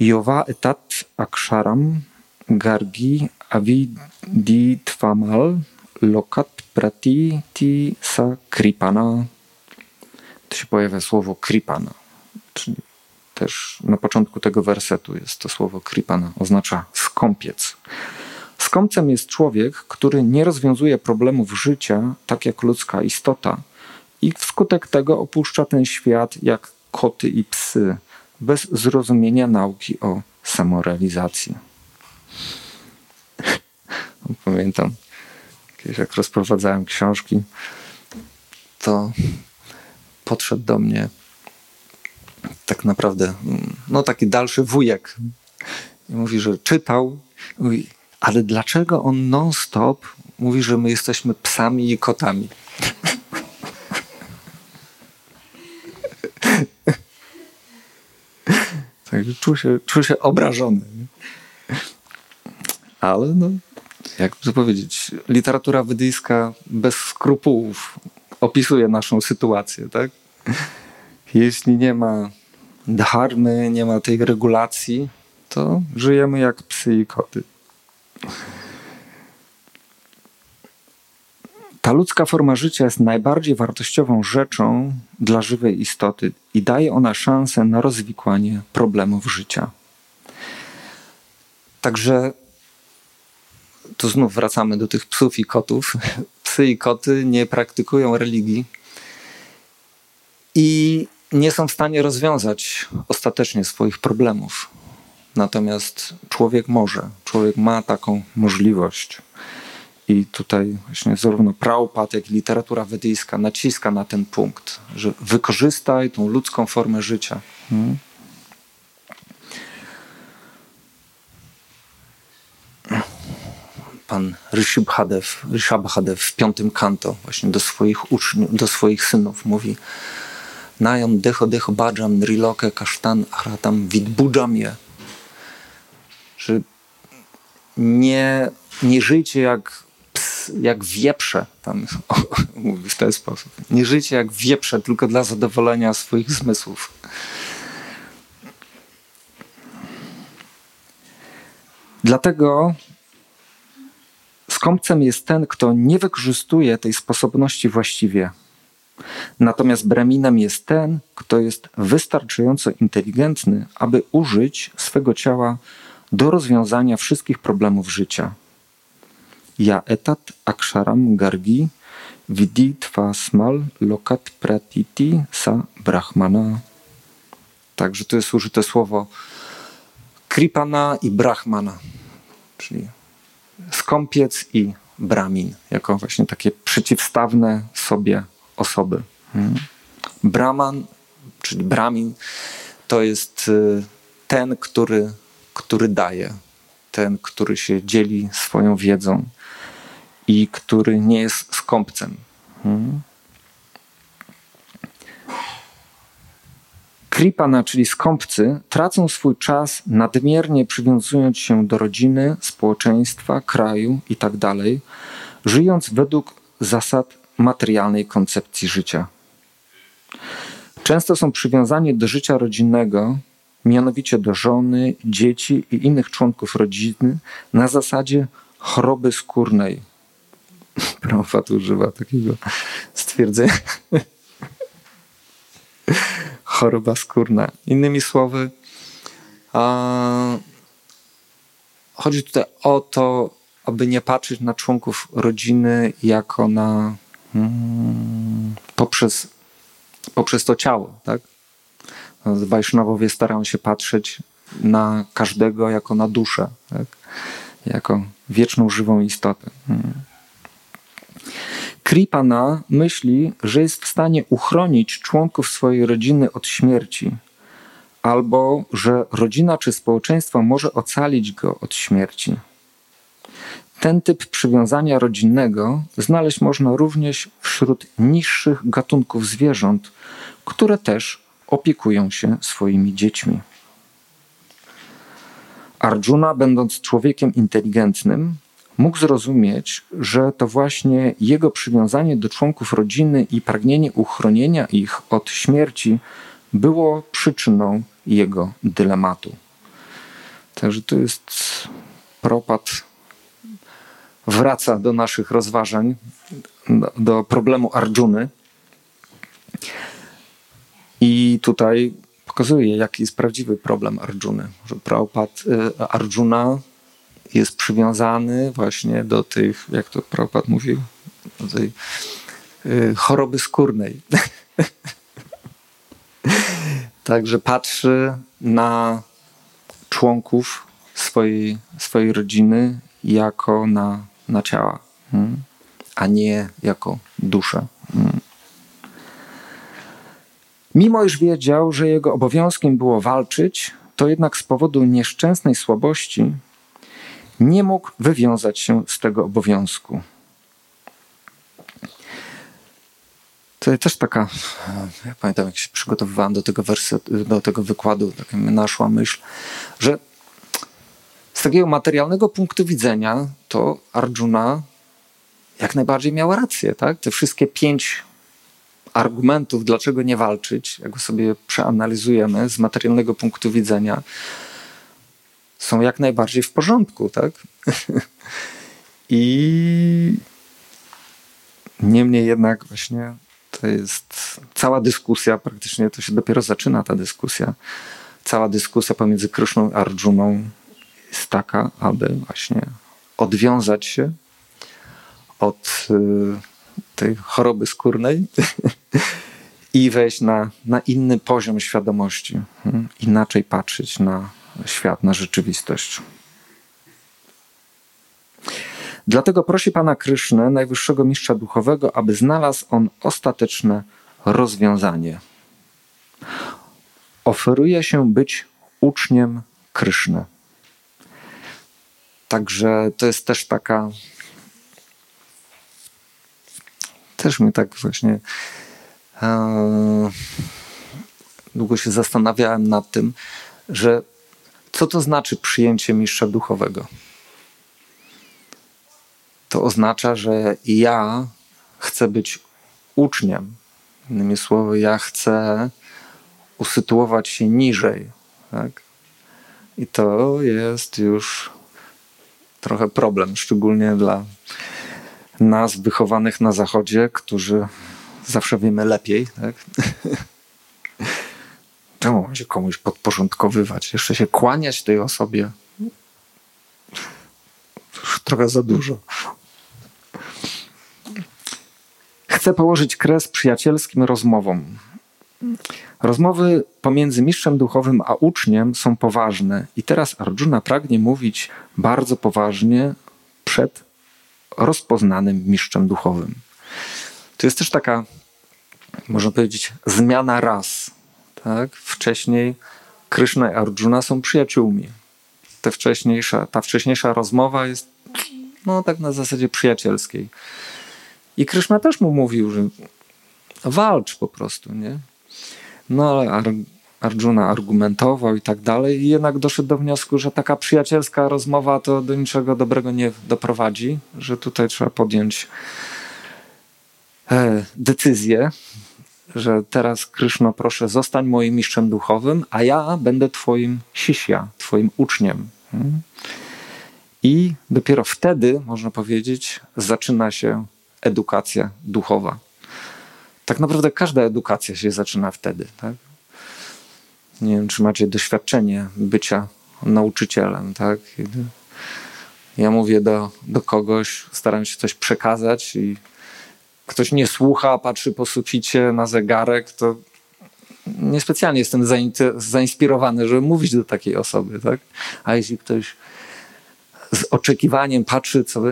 Jowa etat aksharam gargi aviditvamal lokat prati ti sa kripana. To się pojawia słowo kripana, czyli też na początku tego wersetu jest to słowo kripana, oznacza skąpiec. Skąpcem jest człowiek, który nie rozwiązuje problemów życia tak jak ludzka istota i wskutek tego opuszcza ten świat jak koty i psy, bez zrozumienia nauki o samorealizacji. Pamiętam, Kiedyś jak rozprowadzałem książki, to podszedł do mnie tak naprawdę, no taki dalszy wujek. I mówi, że czytał. Mówi, ale dlaczego on non-stop mówi, że my jesteśmy psami i kotami? Także czuł się, czuł się obrażony. Ale no, jak to powiedzieć, literatura wydyjska bez skrupułów opisuje naszą sytuację, tak? Jeśli nie ma dharmy, nie ma tej regulacji, to żyjemy jak psy i koty. Ta ludzka forma życia jest najbardziej wartościową rzeczą dla żywej istoty i daje ona szansę na rozwikłanie problemów życia. Także tu znów wracamy do tych psów i kotów. Psy i koty nie praktykują religii i nie są w stanie rozwiązać ostatecznie swoich problemów. Natomiast człowiek może, człowiek ma taką możliwość. I tutaj właśnie zarówno Prabhupada, jak i literatura wedyjska naciska na ten punkt, że wykorzystaj tą ludzką formę życia. Hmm? pan Rishabhadev w piątym kanto właśnie do swoich uczniów, do swoich synów mówi Najam decho decho bajam nriloke kasztan aratam vidbudżam je. Nie, nie żyjcie jak ps, jak wieprze, tam mówi w ten sposób. Nie żyjcie jak wieprze, tylko dla zadowolenia swoich zmysłów. Dlatego skąpcem jest ten, kto nie wykorzystuje tej sposobności właściwie. Natomiast breminem jest ten, kto jest wystarczająco inteligentny, aby użyć swego ciała do rozwiązania wszystkich problemów życia. Ja etat aksharam gargi vidi smal lokat pratiti sa brahmana. Także to jest użyte słowo kripana i brahmana, czyli skąpiec i bramin, jako właśnie takie przeciwstawne sobie osoby. Hmm. Brahman, czyli bramin, to jest y, ten, który, który daje, ten, który się dzieli swoją wiedzą i który nie jest skąpcem. Hmm. Kripana, czyli skąpcy, tracą swój czas nadmiernie przywiązując się do rodziny, społeczeństwa, kraju itd., tak żyjąc według zasad materialnej koncepcji życia. Często są przywiązani do życia rodzinnego, mianowicie do żony, dzieci i innych członków rodziny na zasadzie choroby skórnej. Profat używa takiego stwierdzenia. Choroba skórna. Innymi słowy, a, chodzi tutaj o to, aby nie patrzeć na członków rodziny jako na hmm, poprzez, poprzez to ciało. Tak? Wajsznawowie starają się patrzeć na każdego jako na duszę, tak? jako wieczną, żywą istotę. Hmm. Kripana myśli, że jest w stanie uchronić członków swojej rodziny od śmierci, albo że rodzina czy społeczeństwo może ocalić go od śmierci. Ten typ przywiązania rodzinnego znaleźć można również wśród niższych gatunków zwierząt, które też opiekują się swoimi dziećmi. Arjuna, będąc człowiekiem inteligentnym, mógł zrozumieć, że to właśnie jego przywiązanie do członków rodziny i pragnienie uchronienia ich od śmierci było przyczyną jego dylematu. Także to jest propad wraca do naszych rozważań, do, do problemu Arjuny. Tutaj pokazuje, jaki jest prawdziwy problem Arjuny. Że Prabhupada, y, Arjuna jest przywiązany właśnie do tych, jak to Prabhupada mówił, do tej y, choroby skórnej. Także patrzy na członków swojej, swojej rodziny jako na na ciała, hmm? a nie jako duszę. Mimo iż wiedział, że jego obowiązkiem było walczyć, to jednak z powodu nieszczęsnej słabości nie mógł wywiązać się z tego obowiązku. To też taka, ja pamiętam, jak się przygotowywałem do tego, wersetu, do tego wykładu, taka naszła myśl, że z takiego materialnego punktu widzenia, to Arjuna jak najbardziej miała rację. Tak? Te wszystkie pięć argumentów, dlaczego nie walczyć, jak sobie przeanalizujemy z materialnego punktu widzenia, są jak najbardziej w porządku. Tak? I niemniej jednak właśnie to jest cała dyskusja, praktycznie to się dopiero zaczyna ta dyskusja, cała dyskusja pomiędzy Kryszną a Arjuną jest taka, aby właśnie odwiązać się od y, tej choroby skórnej i wejść na, na inny poziom świadomości, hmm? inaczej patrzeć na świat, na rzeczywistość. Dlatego prosi pana Krysznę, najwyższego mistrza duchowego, aby znalazł on ostateczne rozwiązanie. Oferuje się być uczniem Kryszny. Także to jest też taka. Też mi tak właśnie. E, długo się zastanawiałem nad tym, że co to znaczy przyjęcie mistrza duchowego. to oznacza, że ja chcę być uczniem. Innymi słowy, ja chcę usytuować się niżej. Tak? I to jest już trochę problem, szczególnie dla nas wychowanych na Zachodzie, którzy zawsze wiemy lepiej. Tak? Czemu mam się komuś podporządkowywać? Jeszcze się kłaniać tej osobie? Trochę za dużo. Chcę położyć kres przyjacielskim rozmowom. Rozmowy pomiędzy mistrzem duchowym a uczniem są poważne, i teraz Arjuna pragnie mówić bardzo poważnie przed rozpoznanym mistrzem duchowym. To jest też taka, można powiedzieć, zmiana ras. Tak? Wcześniej Krishna i Arjuna są przyjaciółmi. Te wcześniejsza, ta wcześniejsza rozmowa jest no tak na zasadzie przyjacielskiej. I Krishna też mu mówił, że walcz po prostu, nie? No ale Arjuna argumentował i tak dalej i jednak doszedł do wniosku, że taka przyjacielska rozmowa to do niczego dobrego nie doprowadzi, że tutaj trzeba podjąć e, decyzję, że teraz Kryszno proszę zostań moim mistrzem duchowym, a ja będę twoim sisia, twoim uczniem. Hmm? I dopiero wtedy, można powiedzieć, zaczyna się edukacja duchowa. Tak naprawdę każda edukacja się zaczyna wtedy. Tak? Nie wiem, czy macie doświadczenie bycia nauczycielem. Tak? Ja mówię do, do kogoś, staram się coś przekazać i ktoś nie słucha, patrzy po suficie na zegarek, to niespecjalnie jestem zainspirowany, żeby mówić do takiej osoby. Tak? A jeśli ktoś z oczekiwaniem patrzy, co,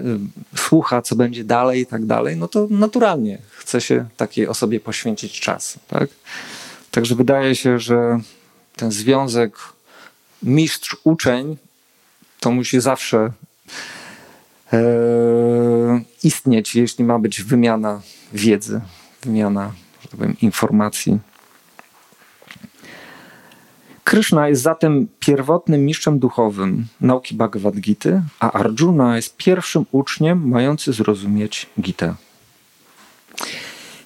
słucha, co będzie dalej i tak dalej, no to naturalnie chce się takiej osobie poświęcić czas. Tak? Także wydaje się, że ten związek mistrz-uczeń to musi zawsze e, istnieć, jeśli ma być wymiana wiedzy, wymiana tak powiem, informacji. Krishna jest zatem pierwotnym mistrzem duchowym nauki Bhagavad Gita, a Arjuna jest pierwszym uczniem mający zrozumieć Gitę.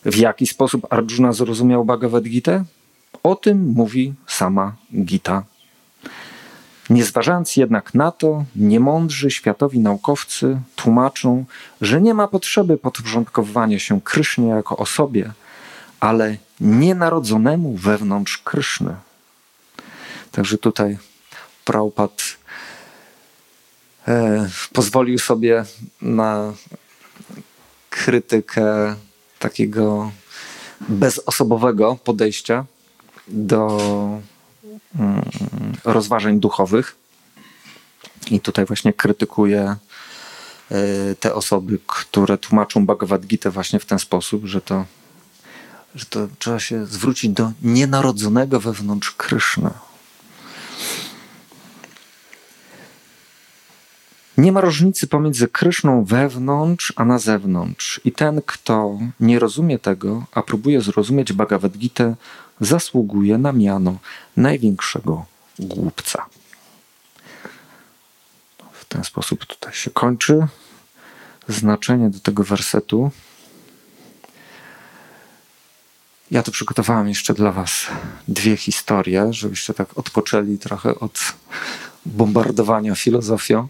W jaki sposób Arjuna zrozumiał Bhagavad Gita? O tym mówi sama Gita. Nie zważając jednak na to, niemądrzy światowi naukowcy tłumaczą, że nie ma potrzeby podporządkowywania się Krysznie jako osobie, ale nienarodzonemu wewnątrz Kryszny. Także tutaj Prabhupada e, pozwolił sobie na krytykę takiego bezosobowego podejścia do mm, rozważań duchowych. I tutaj właśnie krytykuje e, te osoby, które tłumaczą Bhagavad Gita właśnie w ten sposób, że to, że to trzeba się zwrócić do nienarodzonego wewnątrz Kryszna. Nie ma różnicy pomiędzy Kryszną wewnątrz, a na zewnątrz. I ten, kto nie rozumie tego, a próbuje zrozumieć Bhagavad Gita, zasługuje na miano największego głupca. W ten sposób tutaj się kończy znaczenie do tego wersetu. Ja tu przygotowałem jeszcze dla Was dwie historie, żebyście tak odpoczęli trochę od bombardowania filozofią.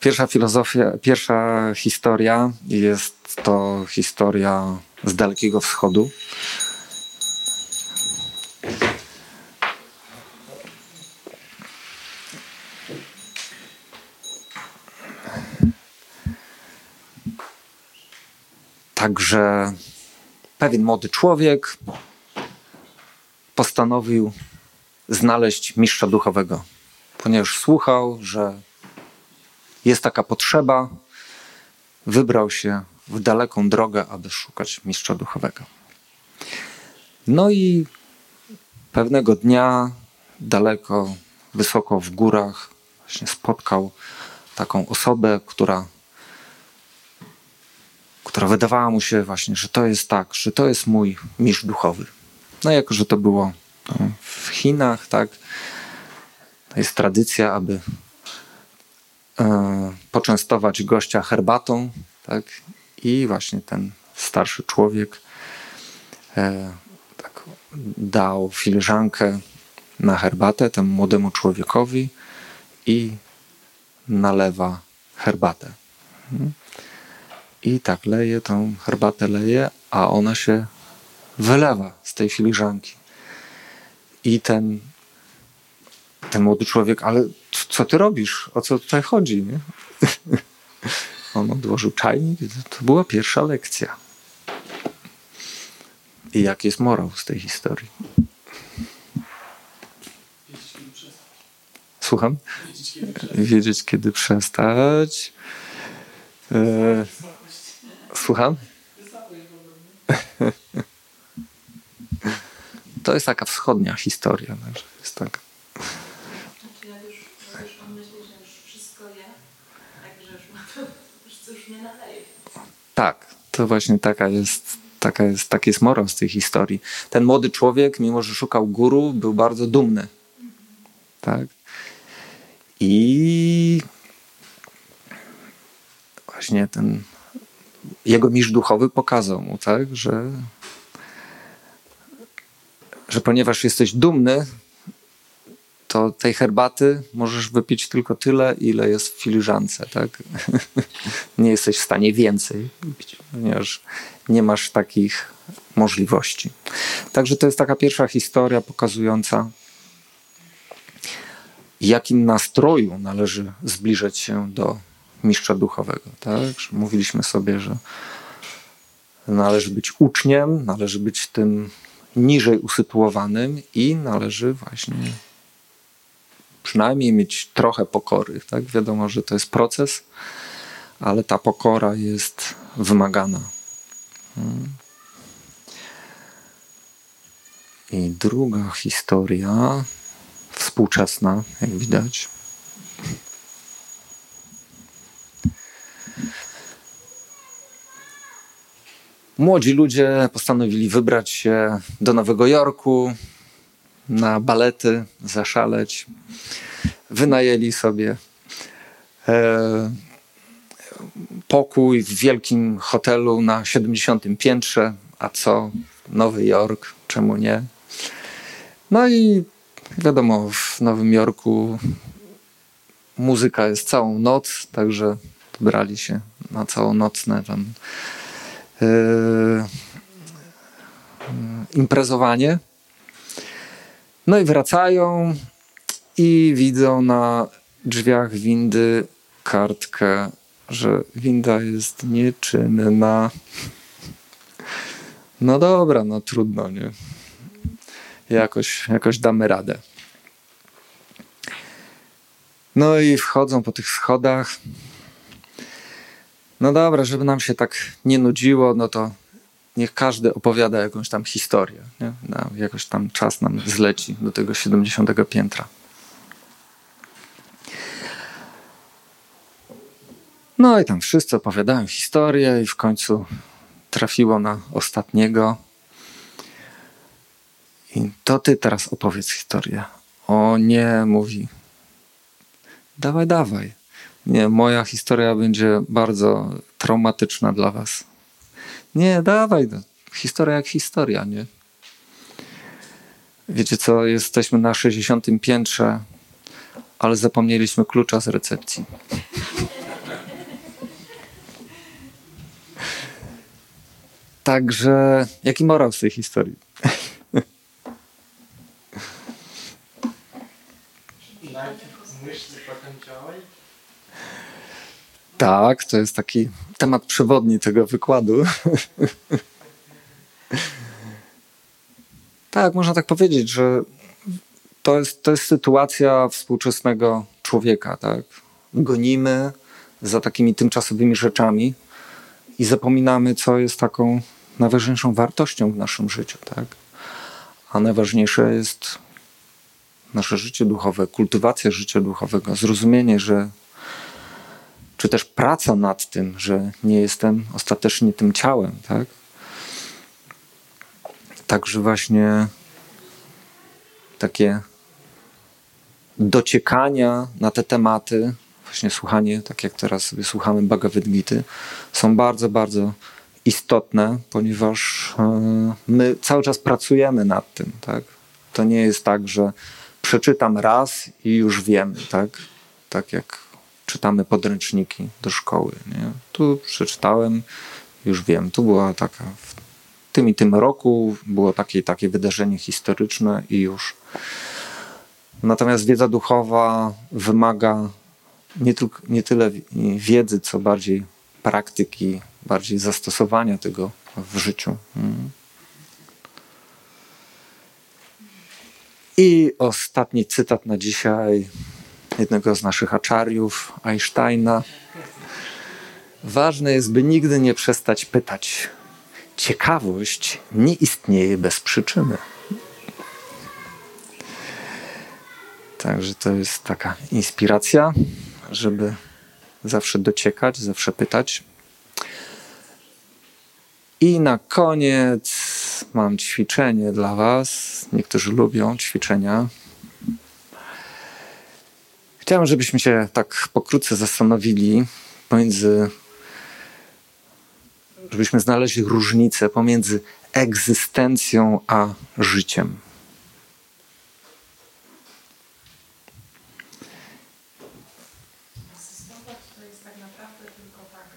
Pierwsza filozofia, pierwsza historia jest to historia z Dalekiego Wschodu. Także pewien młody człowiek postanowił znaleźć mistrza duchowego, ponieważ słuchał, że jest taka potrzeba, wybrał się w daleką drogę, aby szukać mistrza duchowego. No i pewnego dnia, daleko, wysoko w górach, właśnie spotkał taką osobę, która, która wydawała mu się właśnie, że to jest tak, że to jest mój mistrz duchowy. No jako, że to było w Chinach, tak, jest tradycja, aby e, poczęstować gościa herbatą, tak? I właśnie ten starszy człowiek e, tak, dał filiżankę na herbatę temu młodemu człowiekowi i nalewa herbatę. Mhm. I tak leje tą herbatę leje, a ona się wylewa z tej filiżanki. I ten, ten młody człowiek, ale co ty robisz? O co tutaj chodzi? Nie? On odłożył czajnik. To była pierwsza lekcja. I jaki jest morał z tej historii? Słucham? Wiedzieć, kiedy przestać. E, słucham? To jest taka wschodnia historia. Jest tak. Znaczy, jak już, jak już on myśli, że już wszystko wie, także już ma to, już coś nie naleje. Tak, to właśnie taka jest, taka jest, taki jest morał z tej historii. Ten młody człowiek, mimo że szukał guru, był bardzo dumny. Tak? I właśnie ten jego mistrz duchowy pokazał mu, tak, że, że ponieważ jesteś dumny, to tej herbaty możesz wypić tylko tyle, ile jest w filiżance, tak? nie jesteś w stanie więcej pić, ponieważ nie masz takich możliwości. Także to jest taka pierwsza historia pokazująca, jakim nastroju należy zbliżać się do mistrza duchowego. Tak? Mówiliśmy sobie, że należy być uczniem, należy być tym niżej usytuowanym i należy właśnie przynajmniej mieć trochę pokory. Tak? Wiadomo, że to jest proces, ale ta pokora jest wymagana. Hmm. I druga historia, współczesna, jak widać. Młodzi ludzie postanowili wybrać się do Nowego Jorku na balety, zaszaleć. Wynajęli sobie e, pokój w wielkim hotelu na 70. piętrze. A co? Nowy Jork, czemu nie? No i wiadomo, w Nowym Jorku muzyka jest całą noc, także wybrali się na całonocne tam yy, imprezowanie. No i wracają i widzą na drzwiach windy kartkę, że winda jest nieczynna. No dobra, no trudno, nie? Jakoś, jakoś damy radę. No i wchodzą po tych schodach. No dobra, żeby nam się tak nie nudziło, no to niech każdy opowiada jakąś tam historię. Nie? Jakoś tam czas nam zleci do tego 70 piętra. No i tam wszyscy opowiadają historię i w końcu trafiło na ostatniego. I to ty teraz opowiedz historię. O nie, mówi. Dawaj, dawaj. Nie, moja historia będzie bardzo traumatyczna dla was. Nie, dawaj. No. Historia jak historia, nie? Wiecie co, jesteśmy na 60 piętrze, ale zapomnieliśmy klucza z recepcji. Także jaki morał z tej historii? Tak, to jest taki temat przewodni tego wykładu. tak, można tak powiedzieć, że to jest, to jest sytuacja współczesnego człowieka. Tak? Gonimy za takimi tymczasowymi rzeczami i zapominamy, co jest taką najważniejszą wartością w naszym życiu. Tak? A najważniejsze jest nasze życie duchowe, kultywacja życia duchowego, zrozumienie, że czy też praca nad tym, że nie jestem ostatecznie tym ciałem, tak? Także właśnie takie dociekania na te tematy właśnie słuchanie, tak jak teraz sobie słuchamy Bhagavad Gita, są bardzo, bardzo istotne, ponieważ e, my cały czas pracujemy nad tym, tak? To nie jest tak, że przeczytam raz i już wiem, tak? Tak jak czytamy podręczniki do szkoły, nie? Tu przeczytałem, już wiem, tu była taka w tym i tym roku było takie takie wydarzenie historyczne i już. Natomiast wiedza duchowa wymaga nie, tylko, nie tyle wiedzy, co bardziej praktyki, bardziej zastosowania tego w życiu. Mm. I ostatni cytat na dzisiaj jednego z naszych aczariów, Einsteina. Ważne jest, by nigdy nie przestać pytać. Ciekawość nie istnieje bez przyczyny. Także to jest taka inspiracja, żeby zawsze dociekać, zawsze pytać. I na koniec mam ćwiczenie dla Was. Niektórzy lubią ćwiczenia. Chciałem, żebyśmy się tak pokrótce zastanowili pomiędzy, żebyśmy znaleźli różnicę pomiędzy egzystencją a życiem. Asystować to jest tak naprawdę tylko tak,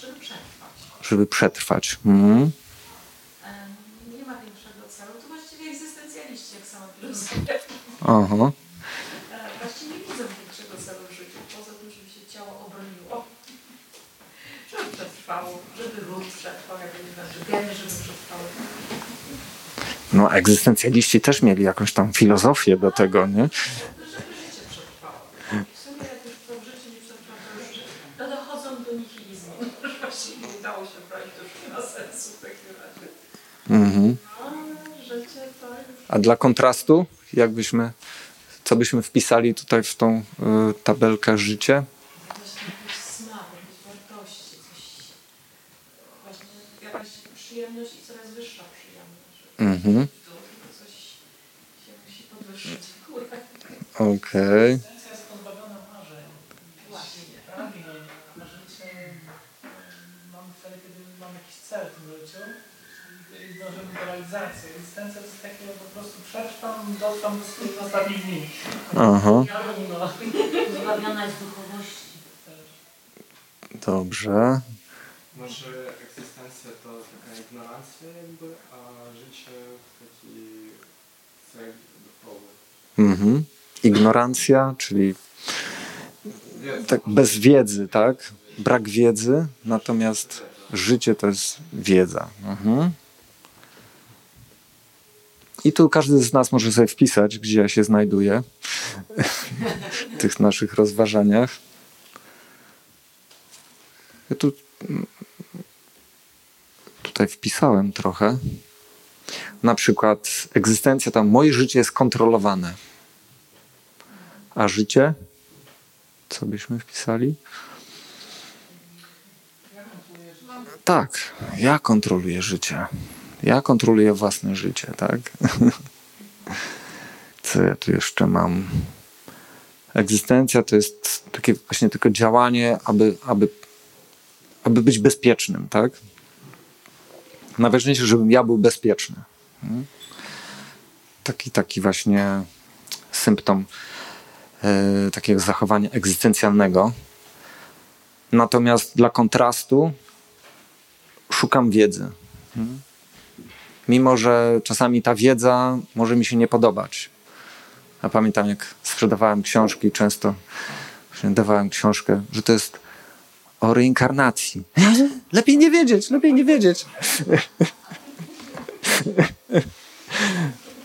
żeby przetrwać. Żeby przetrwać. Em, Nie ma większego celu. To właściwie egzystencjaliści, jak sama filozofia. Aha. E, Właściwie nie widzą większego celu w życiu, poza tym, żeby się ciało obroniło, żeby przetrwało, żeby przetrwał, jak geny, żeby przetrwały. No, egzystencjaliści też mieli jakąś tam filozofię do tego, nie? No. Mhm. Już... A dla kontrastu, jakbyśmy, co byśmy wpisali tutaj w tą y, tabelkę życie? Właśnie jakiś smak, jakieś wartości, coś... Właśnie jakaś przyjemność i coraz wyższa przyjemność. Mhm. Tu coś się musi podwyższyć w górę. Okej. Egzystencja jest pozbawiona marzeń, Właśnie. pragnień, a życie em, mamy wtedy, kiedy mamy jakiś cel w tym życiu i dążymy do realizacji. Egzystencja to jest takie po prostu przetrwam, dotrwam do swoich ostatnich dni. Aha. No, Zbawiona jest duchowości. Dobrze. Może egzystencja to taka ignorancja jakby, a życie taki cel duchowy. Mhm. Ignorancja, czyli tak bez wiedzy, tak? Brak wiedzy, natomiast życie to jest wiedza. Mhm. I tu każdy z nas może sobie wpisać, gdzie ja się znajduję w tych naszych rozważaniach. Ja tu tutaj wpisałem trochę. Na przykład egzystencja tam, moje życie jest kontrolowane. A życie? Co byśmy wpisali? Tak, ja kontroluję życie. Ja kontroluję własne życie, tak? Co ja tu jeszcze mam? Egzystencja to jest takie właśnie tylko działanie, aby, aby, aby być bezpiecznym, tak? Najważniejsze, żebym ja był bezpieczny. Mm. Taki, taki właśnie symptom e, takiego zachowania egzystencjalnego. Natomiast dla kontrastu szukam wiedzy. Mm. Mimo, że czasami ta wiedza może mi się nie podobać. Ja pamiętam, jak sprzedawałem książki, często dawałem książkę, że to jest o reinkarnacji. Lepiej nie wiedzieć, lepiej nie wiedzieć.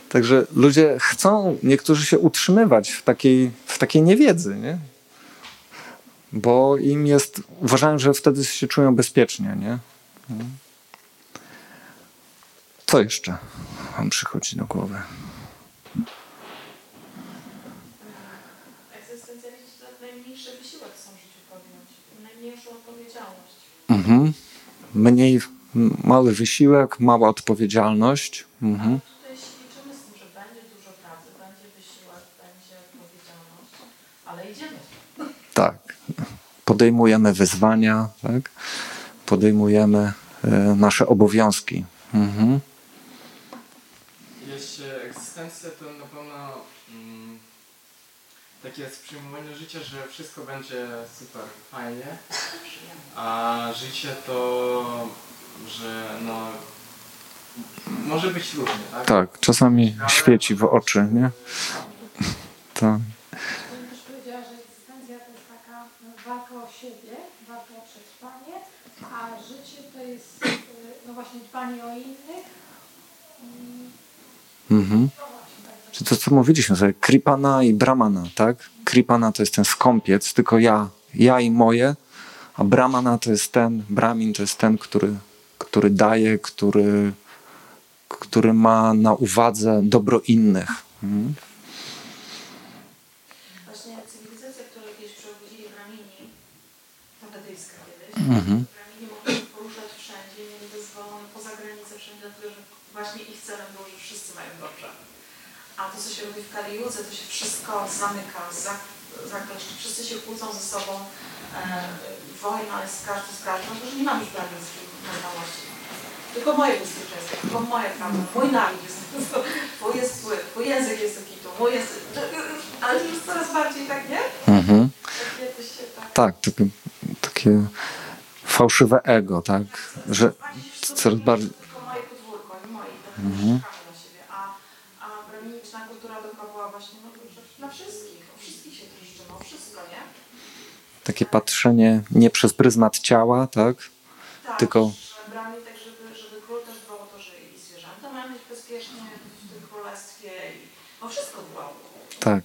Także ludzie chcą, niektórzy się utrzymywać w takiej, w takiej niewiedzy, nie? Bo im jest, uważają, że wtedy się czują bezpiecznie, nie? Co jeszcze wam przychodzi do głowy? Egzystencjalizm to najmniejszy wysiłek chcą w życiu podjąć. Najmniejszą odpowiedzialność. Mhm. Mniej, mały wysiłek, mała odpowiedzialność. Mhm. Tutaj się liczymy z tym, że będzie dużo pracy, będzie wysiłek, będzie odpowiedzialność, ale idziemy. podejmujemy wyzwania, tak? podejmujemy e, nasze obowiązki. Mhm. Jeszcze egzystencja to takie jest przyjmowanie życia, że wszystko będzie super fajnie, a życie to, że no może być różnie, tak? Tak, czasami świeci w oczy, nie? Tak. Pani też powiedziała, że egzystencja to jest taka no, walka o siebie, walka o przetrwanie, a życie to jest y, no właśnie dbanie o innych. Mm, Mhm. Czy to, co mówiliśmy sobie, Kripana i Brahmana, tak? Kripana to jest ten skąpiec, tylko ja, ja i moje, a Brahmana to jest ten, Brahmin to jest ten, który, który daje, który, który ma na uwadze dobro innych. Mhm. Właśnie cywilizacja, którą kiedyś przebudzili Bramini, ta kiedyś, Mhm. Bramini mogli się poruszać wszędzie, mieli dozwolone poza granicę wszędzie, dlatego że właśnie ich celem było, że wszyscy mają dobrze. A to, co się robi w Kaliudze, to się wszystko zamyka, zak- zakleszczy, wszyscy się kłócą ze sobą, e, wojna jest z każdym z każdym, no to, że nie mam już braterskiej normalności. Tylko moje bezpieczeństwo, tylko moje prawo, mój naród jest, twój jest zły, twój język jest do kitu, mój jest... Ale to już coraz bardziej tak, nie? Mhm. Tak tak... Tak, takie, takie fałszywe ego, tak? Że coraz bardziej. Tylko moje podwórko, nie moje, tak Mhm. czekamy na siebie. A, a braminiczna kultura to chyba była właśnie no, że dla wszystkich, o wszystkich się troszczymy, o wszystko, nie? Takie patrzenie nie przez pryzmat ciała, tak? Tak, Tylko- że brami tak, żeby, żeby król też dbał o to, że i zwierzęta mają być bezpiecznie w tym królestwie i o wszystko dbał. Tak.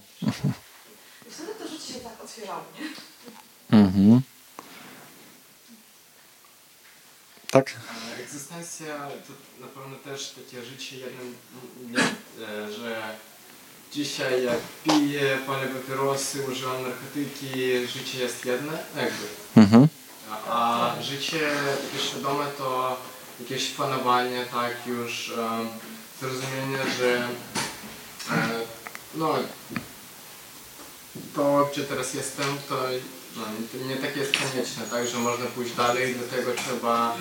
I wtedy to życie się tak otwierało, nie? Mhm. Tak? E, Egzystencja to na pewno też takie życie jednym dniem, e, że dzisiaj jak piję, palę papierosy, używam narkotyki, życie jest jedne, jakby. Mhm. A życie świadome to jakieś fanowanie, tak, już um, zrozumienie, że e, no, to gdzie teraz jestem, to no, nie- nie takie jest konieczne, tak, że można pójść dalej, do tego trzeba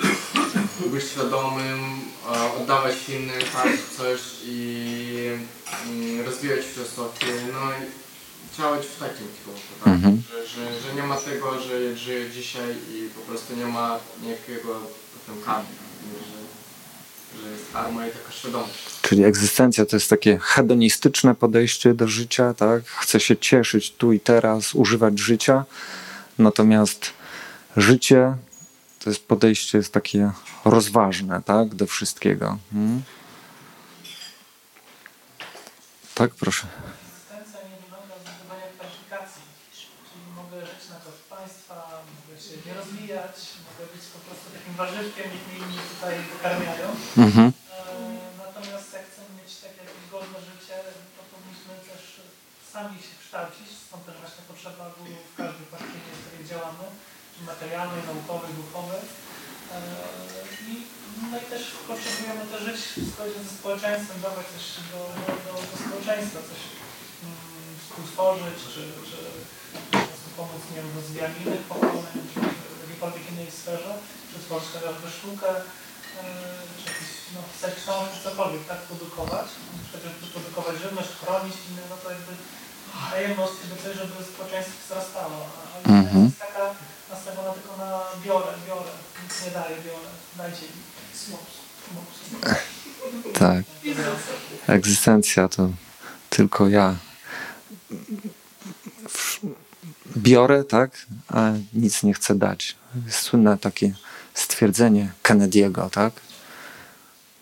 być świadomym, e, oddawać innym tak, coś i mm, rozwijać filozofię, no i działać w takim kierunku, tak? Mhm. że, że, że nie ma tego, że żyję dzisiaj i po prostu nie ma niejakiego potem karmy, że, że jest karma i taka świadomość. Czyli egzystencja to jest takie hedonistyczne podejście do życia, tak? Chce się cieszyć tu i teraz, używać życia. Natomiast życie to jest podejście jest takie rozważne, tak? Do wszystkiego. Mhm. Tak, proszę. Egzystencja nie wymaga zdobywania kwalifikacji, czyli mogę żyć na koszt państwa, mogę się nie rozwijać, mogę być po prostu takim warzywkiem, mnie inni tutaj wykarmiają. Mhm. E, Natomiast jak chcemy mieć takie jakieś godne życie, to powinniśmy też sami się kształcić, stąd też właśnie potrzeba guru w każdej płaszczyźnie, w której działamy, czy materialnej, naukowej, duchowej. E, I, no i też potrzebujemy też żyć w zgodzie ze społeczeństwem, dawać coś do, do, do, społeczeństwa, coś mm, współtworzyć, czy, czy po prostu pomóc nie wiem, w rozwijaniu innych pokoleń, czy w jakiejkolwiek innej sferze, czy tworzyć chociażby sztukę, e, czy jakieś, no, pisać książki, cokolwiek, tak, produkować, chociażby produkować żywność, chronić innych, no to jakby daje mnóstwo do tego, żeby społeczeństwo wzrastało. A mhm. jest taka nastawiona tylko na biorę, biorę, nic nie daje, biorę, dajcie mi. Tak. Egzystencja to tylko ja. Biorę, tak, a nic nie chcę dać. Słynne takie stwierdzenie Kennedy'ego, tak?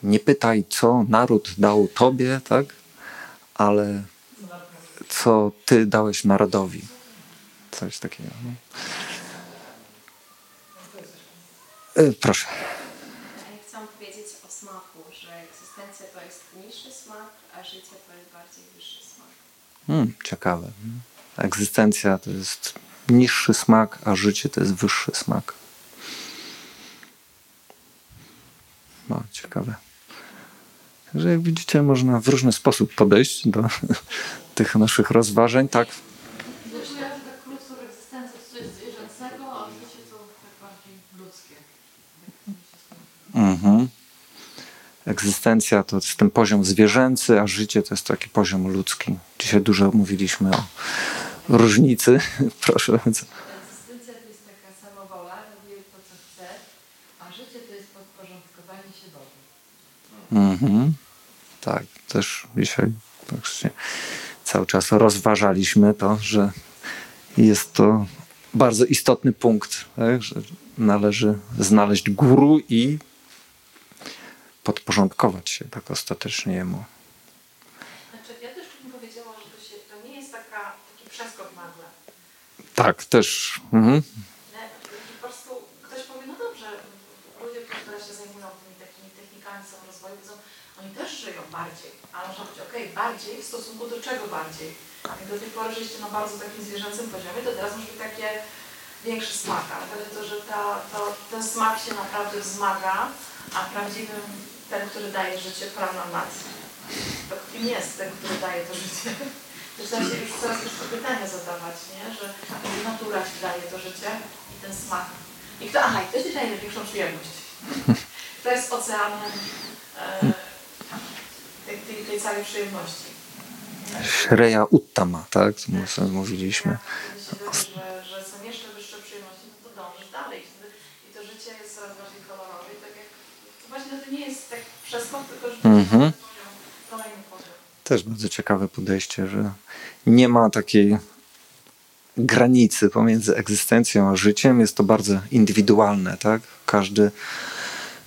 Nie pytaj, co naród dał tobie, tak? Ale co ty dałeś narodowi. Coś takiego. No. E, Proszę. Ja chcę powiedzieć o smaku, że egzystencja to jest niższy smak, a życie to jest bardziej wyższy smak. Hmm, ciekawe. Egzystencja to jest niższy smak, a życie to jest wyższy smak. No, ciekawe. Także jak widzicie, można w różny sposób podejść do tych naszych rozważań. Tak, Znaczy ja tak krótko egzystencja to coś zwierzęcego, egzystencja to jest ten poziom zwierzęcy, a życie to jest taki poziom ludzki. Dzisiaj dużo mówiliśmy o różnicy. Proszę bardzo. Egzystencja to jest taka samowola, robię to, co chcę, a życie to jest podporządkowanie się Bogu. Mhm. Tak, też dzisiaj praktycznie cały czas rozważaliśmy to, że jest to bardzo istotny punkt, tak? że należy znaleźć guru i podporządkować się tak ostatecznie jemu. Znaczy, ja też bym powiedziała, że to, się, to nie jest taka, taki przeskok nagle. Tak, też. Mhm. Po prostu ktoś powie, no dobrze, ludzie, którzy się zajmują tymi takimi technikami samorozwoju, wiedzą, oni też żyją bardziej, ale można powiedzieć, okej, bardziej w stosunku do czego bardziej? Jak do tej pory żyliście na bardzo takim zwierzęcym poziomie, to teraz może być takie większy smak, ale to, że ta, to, ten smak się naprawdę wzmaga, a prawdziwym ten, który daje życie, prawna nacji. To kim jest ten, który daje to życie? Zaczyna się już coraz to pytania zadawać, nie? że natura ci daje to życie i ten smak. I kto, aha, i kto ci daje największą przyjemność? Kto jest oceanem e, tej, tej, całej przyjemności? Shreya Uttama, tak? Co sobie mówiliśmy. Jeśli wiesz, że, że są jeszcze wyższe przyjemności, no to dążysz dalej. I to życie jest coraz bardziej kolorowe. I tak jak, to nie jest tak przeskok, tylko że Mhm. kolejny poziom. Też bardzo ciekawe podejście, że nie ma takiej granicy pomiędzy egzystencją a życiem. Jest to bardzo indywidualne, tak? Każdy,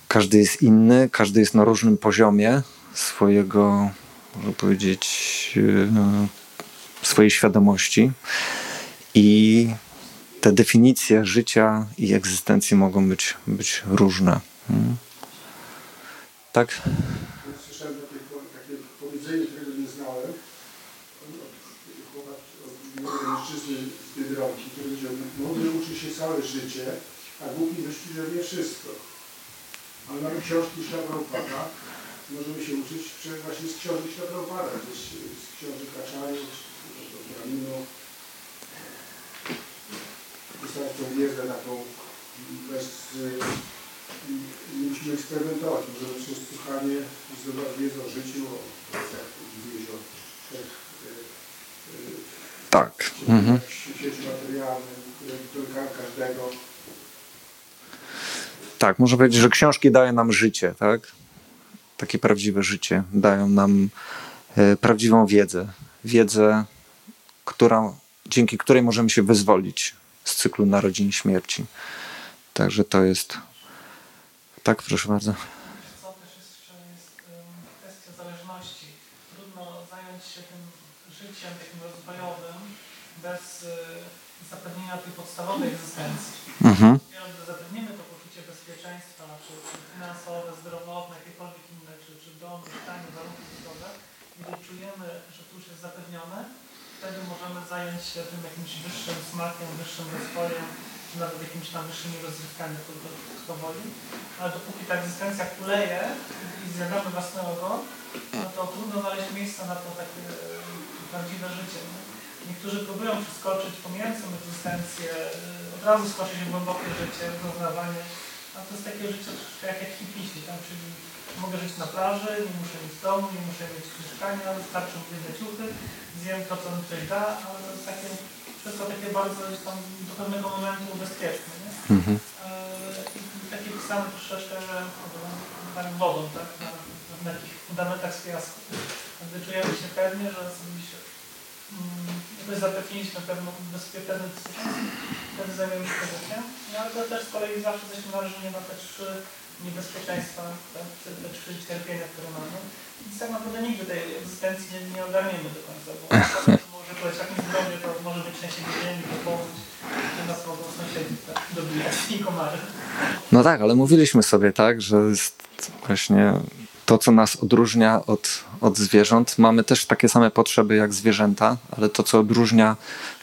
każdy jest inny, każdy jest na różnym poziomie swojego, można powiedzieć, e, swojej świadomości. I te definicje życia i egzystencji mogą być, być różne. Mm. Tak? Słyszałem takie, po- takie powiedzenie, którego nie znałem, chłopak, mężczyzny z Biedronki, który powiedział, młody uczy się całe życie, a głupi myśli, wie wszystko. Ale mamy książki Szlabropada, możemy się uczyć właśnie z książek Szlabropada, z, z książek Kaczaju, z Braminu. Dostałem tą wiedzę bez... nie musimy eksperymentować, możemy przez słuchanie zdobywać wiedzę o życiu, o jak mówiłeś o trzech y, y, Tak. Mhm. w świecie materialnym, każdego. Tak, można powiedzieć, że książki dają nam życie, tak? Takie prawdziwe życie. Dają nam e, prawdziwą wiedzę. Wiedzę, która, dzięki której możemy się wyzwolić z cyklu narodzin i śmierci. Także to jest. Tak, proszę bardzo. Co też jeszcze jest em, kwestia zależności. Trudno zająć się tym życiem takim rozwojowym bez y, zapewnienia tej podstawowej egzystencji. Mhm. Gdy zapewnimy to poczucie bezpieczeństwa, czy, czy finansowe, zdrowotne, jakiekolwiek inne, czy, czy dom, mieszkanie, warunki życiowe, gdy czujemy, że to już jest zapewnione, wtedy możemy zająć się tym jakimś wyższym smakiem, wyższym rozwojem, nawet jakimiś tam wyższymi rozrywkami, kto, kto, kto woli. Ale dopóki ta egzystencja kuleje i zjadamy własne ego, no to trudno znaleźć miejsce na to takie e, prawdziwe życie. Nie? Niektórzy próbują przeskoczyć, pomijając tą egzystencję, y, od razu skoczyć w głębokie życie, w doznawanie, a to jest takie życie jak, jak hipisi, tak? czyli mogę żyć na plaży, nie muszę mieć domu, nie muszę mieć mieszkania, wystarczy mi jedne ciuchy, zjem to, co mi ktoś da, ale to jest takie, wszystko takie bardzo gdzieś tam do pewnego momentu bezpieczne. Nie? Mhm. I takie pisane troszeczkę, że tak wodą, tak? Na, na takich fundamentach z piasku. Gdy czujemy się pewnie, że sobie się mm, jakoś zapewniliśmy pewną bezpieczne wtedy zajmujemy się życiem. No ale to też z kolei zawsze jesteśmy narażeni na te trzy niebezpieczeństwa, te, te trzy cierpienia, które mamy. I tak naprawdę nigdy tej egzystencji nie, nie ogarniemy do końca, bo jak nie zdrowie, to może być częściej pomóc, że nas tak. No tak, ale mówiliśmy sobie tak, że jest właśnie to, co nas odróżnia od, od zwierząt. Mamy też takie same potrzeby jak zwierzęta, ale to, co odróżnia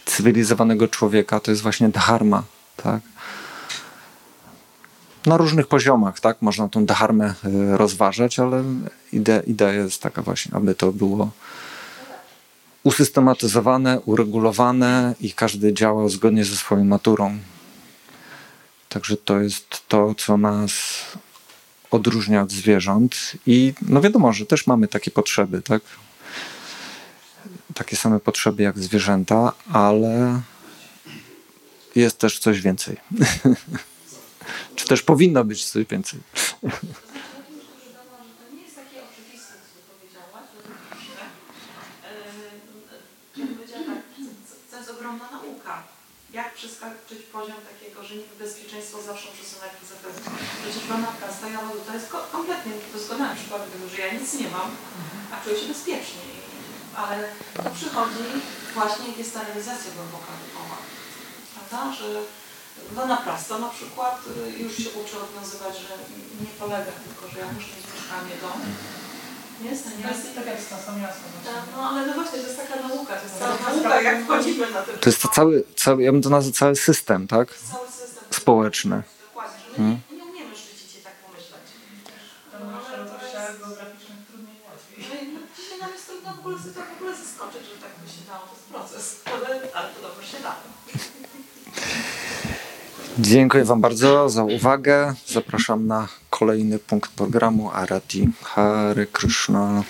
cywilizowanego człowieka, to jest właśnie dharma, tak? Na różnych poziomach, tak? Można tą dharmę y, rozważać, ale idea, idea jest taka właśnie, aby to było usystematyzowane, uregulowane i każdy działał zgodnie ze swoją naturą. Także to jest to, co nas odróżnia od zwierząt i no wiadomo, że też mamy takie potrzeby, tak? Takie same potrzeby jak zwierzęta, ale jest też coś więcej. Czy też powinno być coś więcej. To nie jest takie oczywiste, co ty powiedziałaś, że to pisze. Yy, powiedziała tak, to- to jest ogromna nauka. Jak przeskoczyć poziom takiego, że niby bezpieczeństwo zawsze przesunąć do zapewne. Przecież banapka stajała, to jest ko- kompletnie doskonały przykład tego, że ja nic nie mam, a czuję się bezpiecznie. Ale to przychodzi właśnie, jak jest ta realizacja głęboka duchowa. Prawda? Że Dona Prasta na przykład y, już się uczy odwiązywać, że nie polega tylko, że ja muszę mieć mieszkanie, dom. Jest to nie To jest tak tasą jasną. tak, no ale no właśnie, to jest taka nauka, to jest cała nauka, jak wchodzimy na ten To jest to cały, cały ja bym to nazwał cały system, tak? cały system. Społeczny. Dokładnie, że my Hmm. Dziękuję Wam bardzo za uwagę. Zapraszam na kolejny punkt programu Arati Hare Krishna.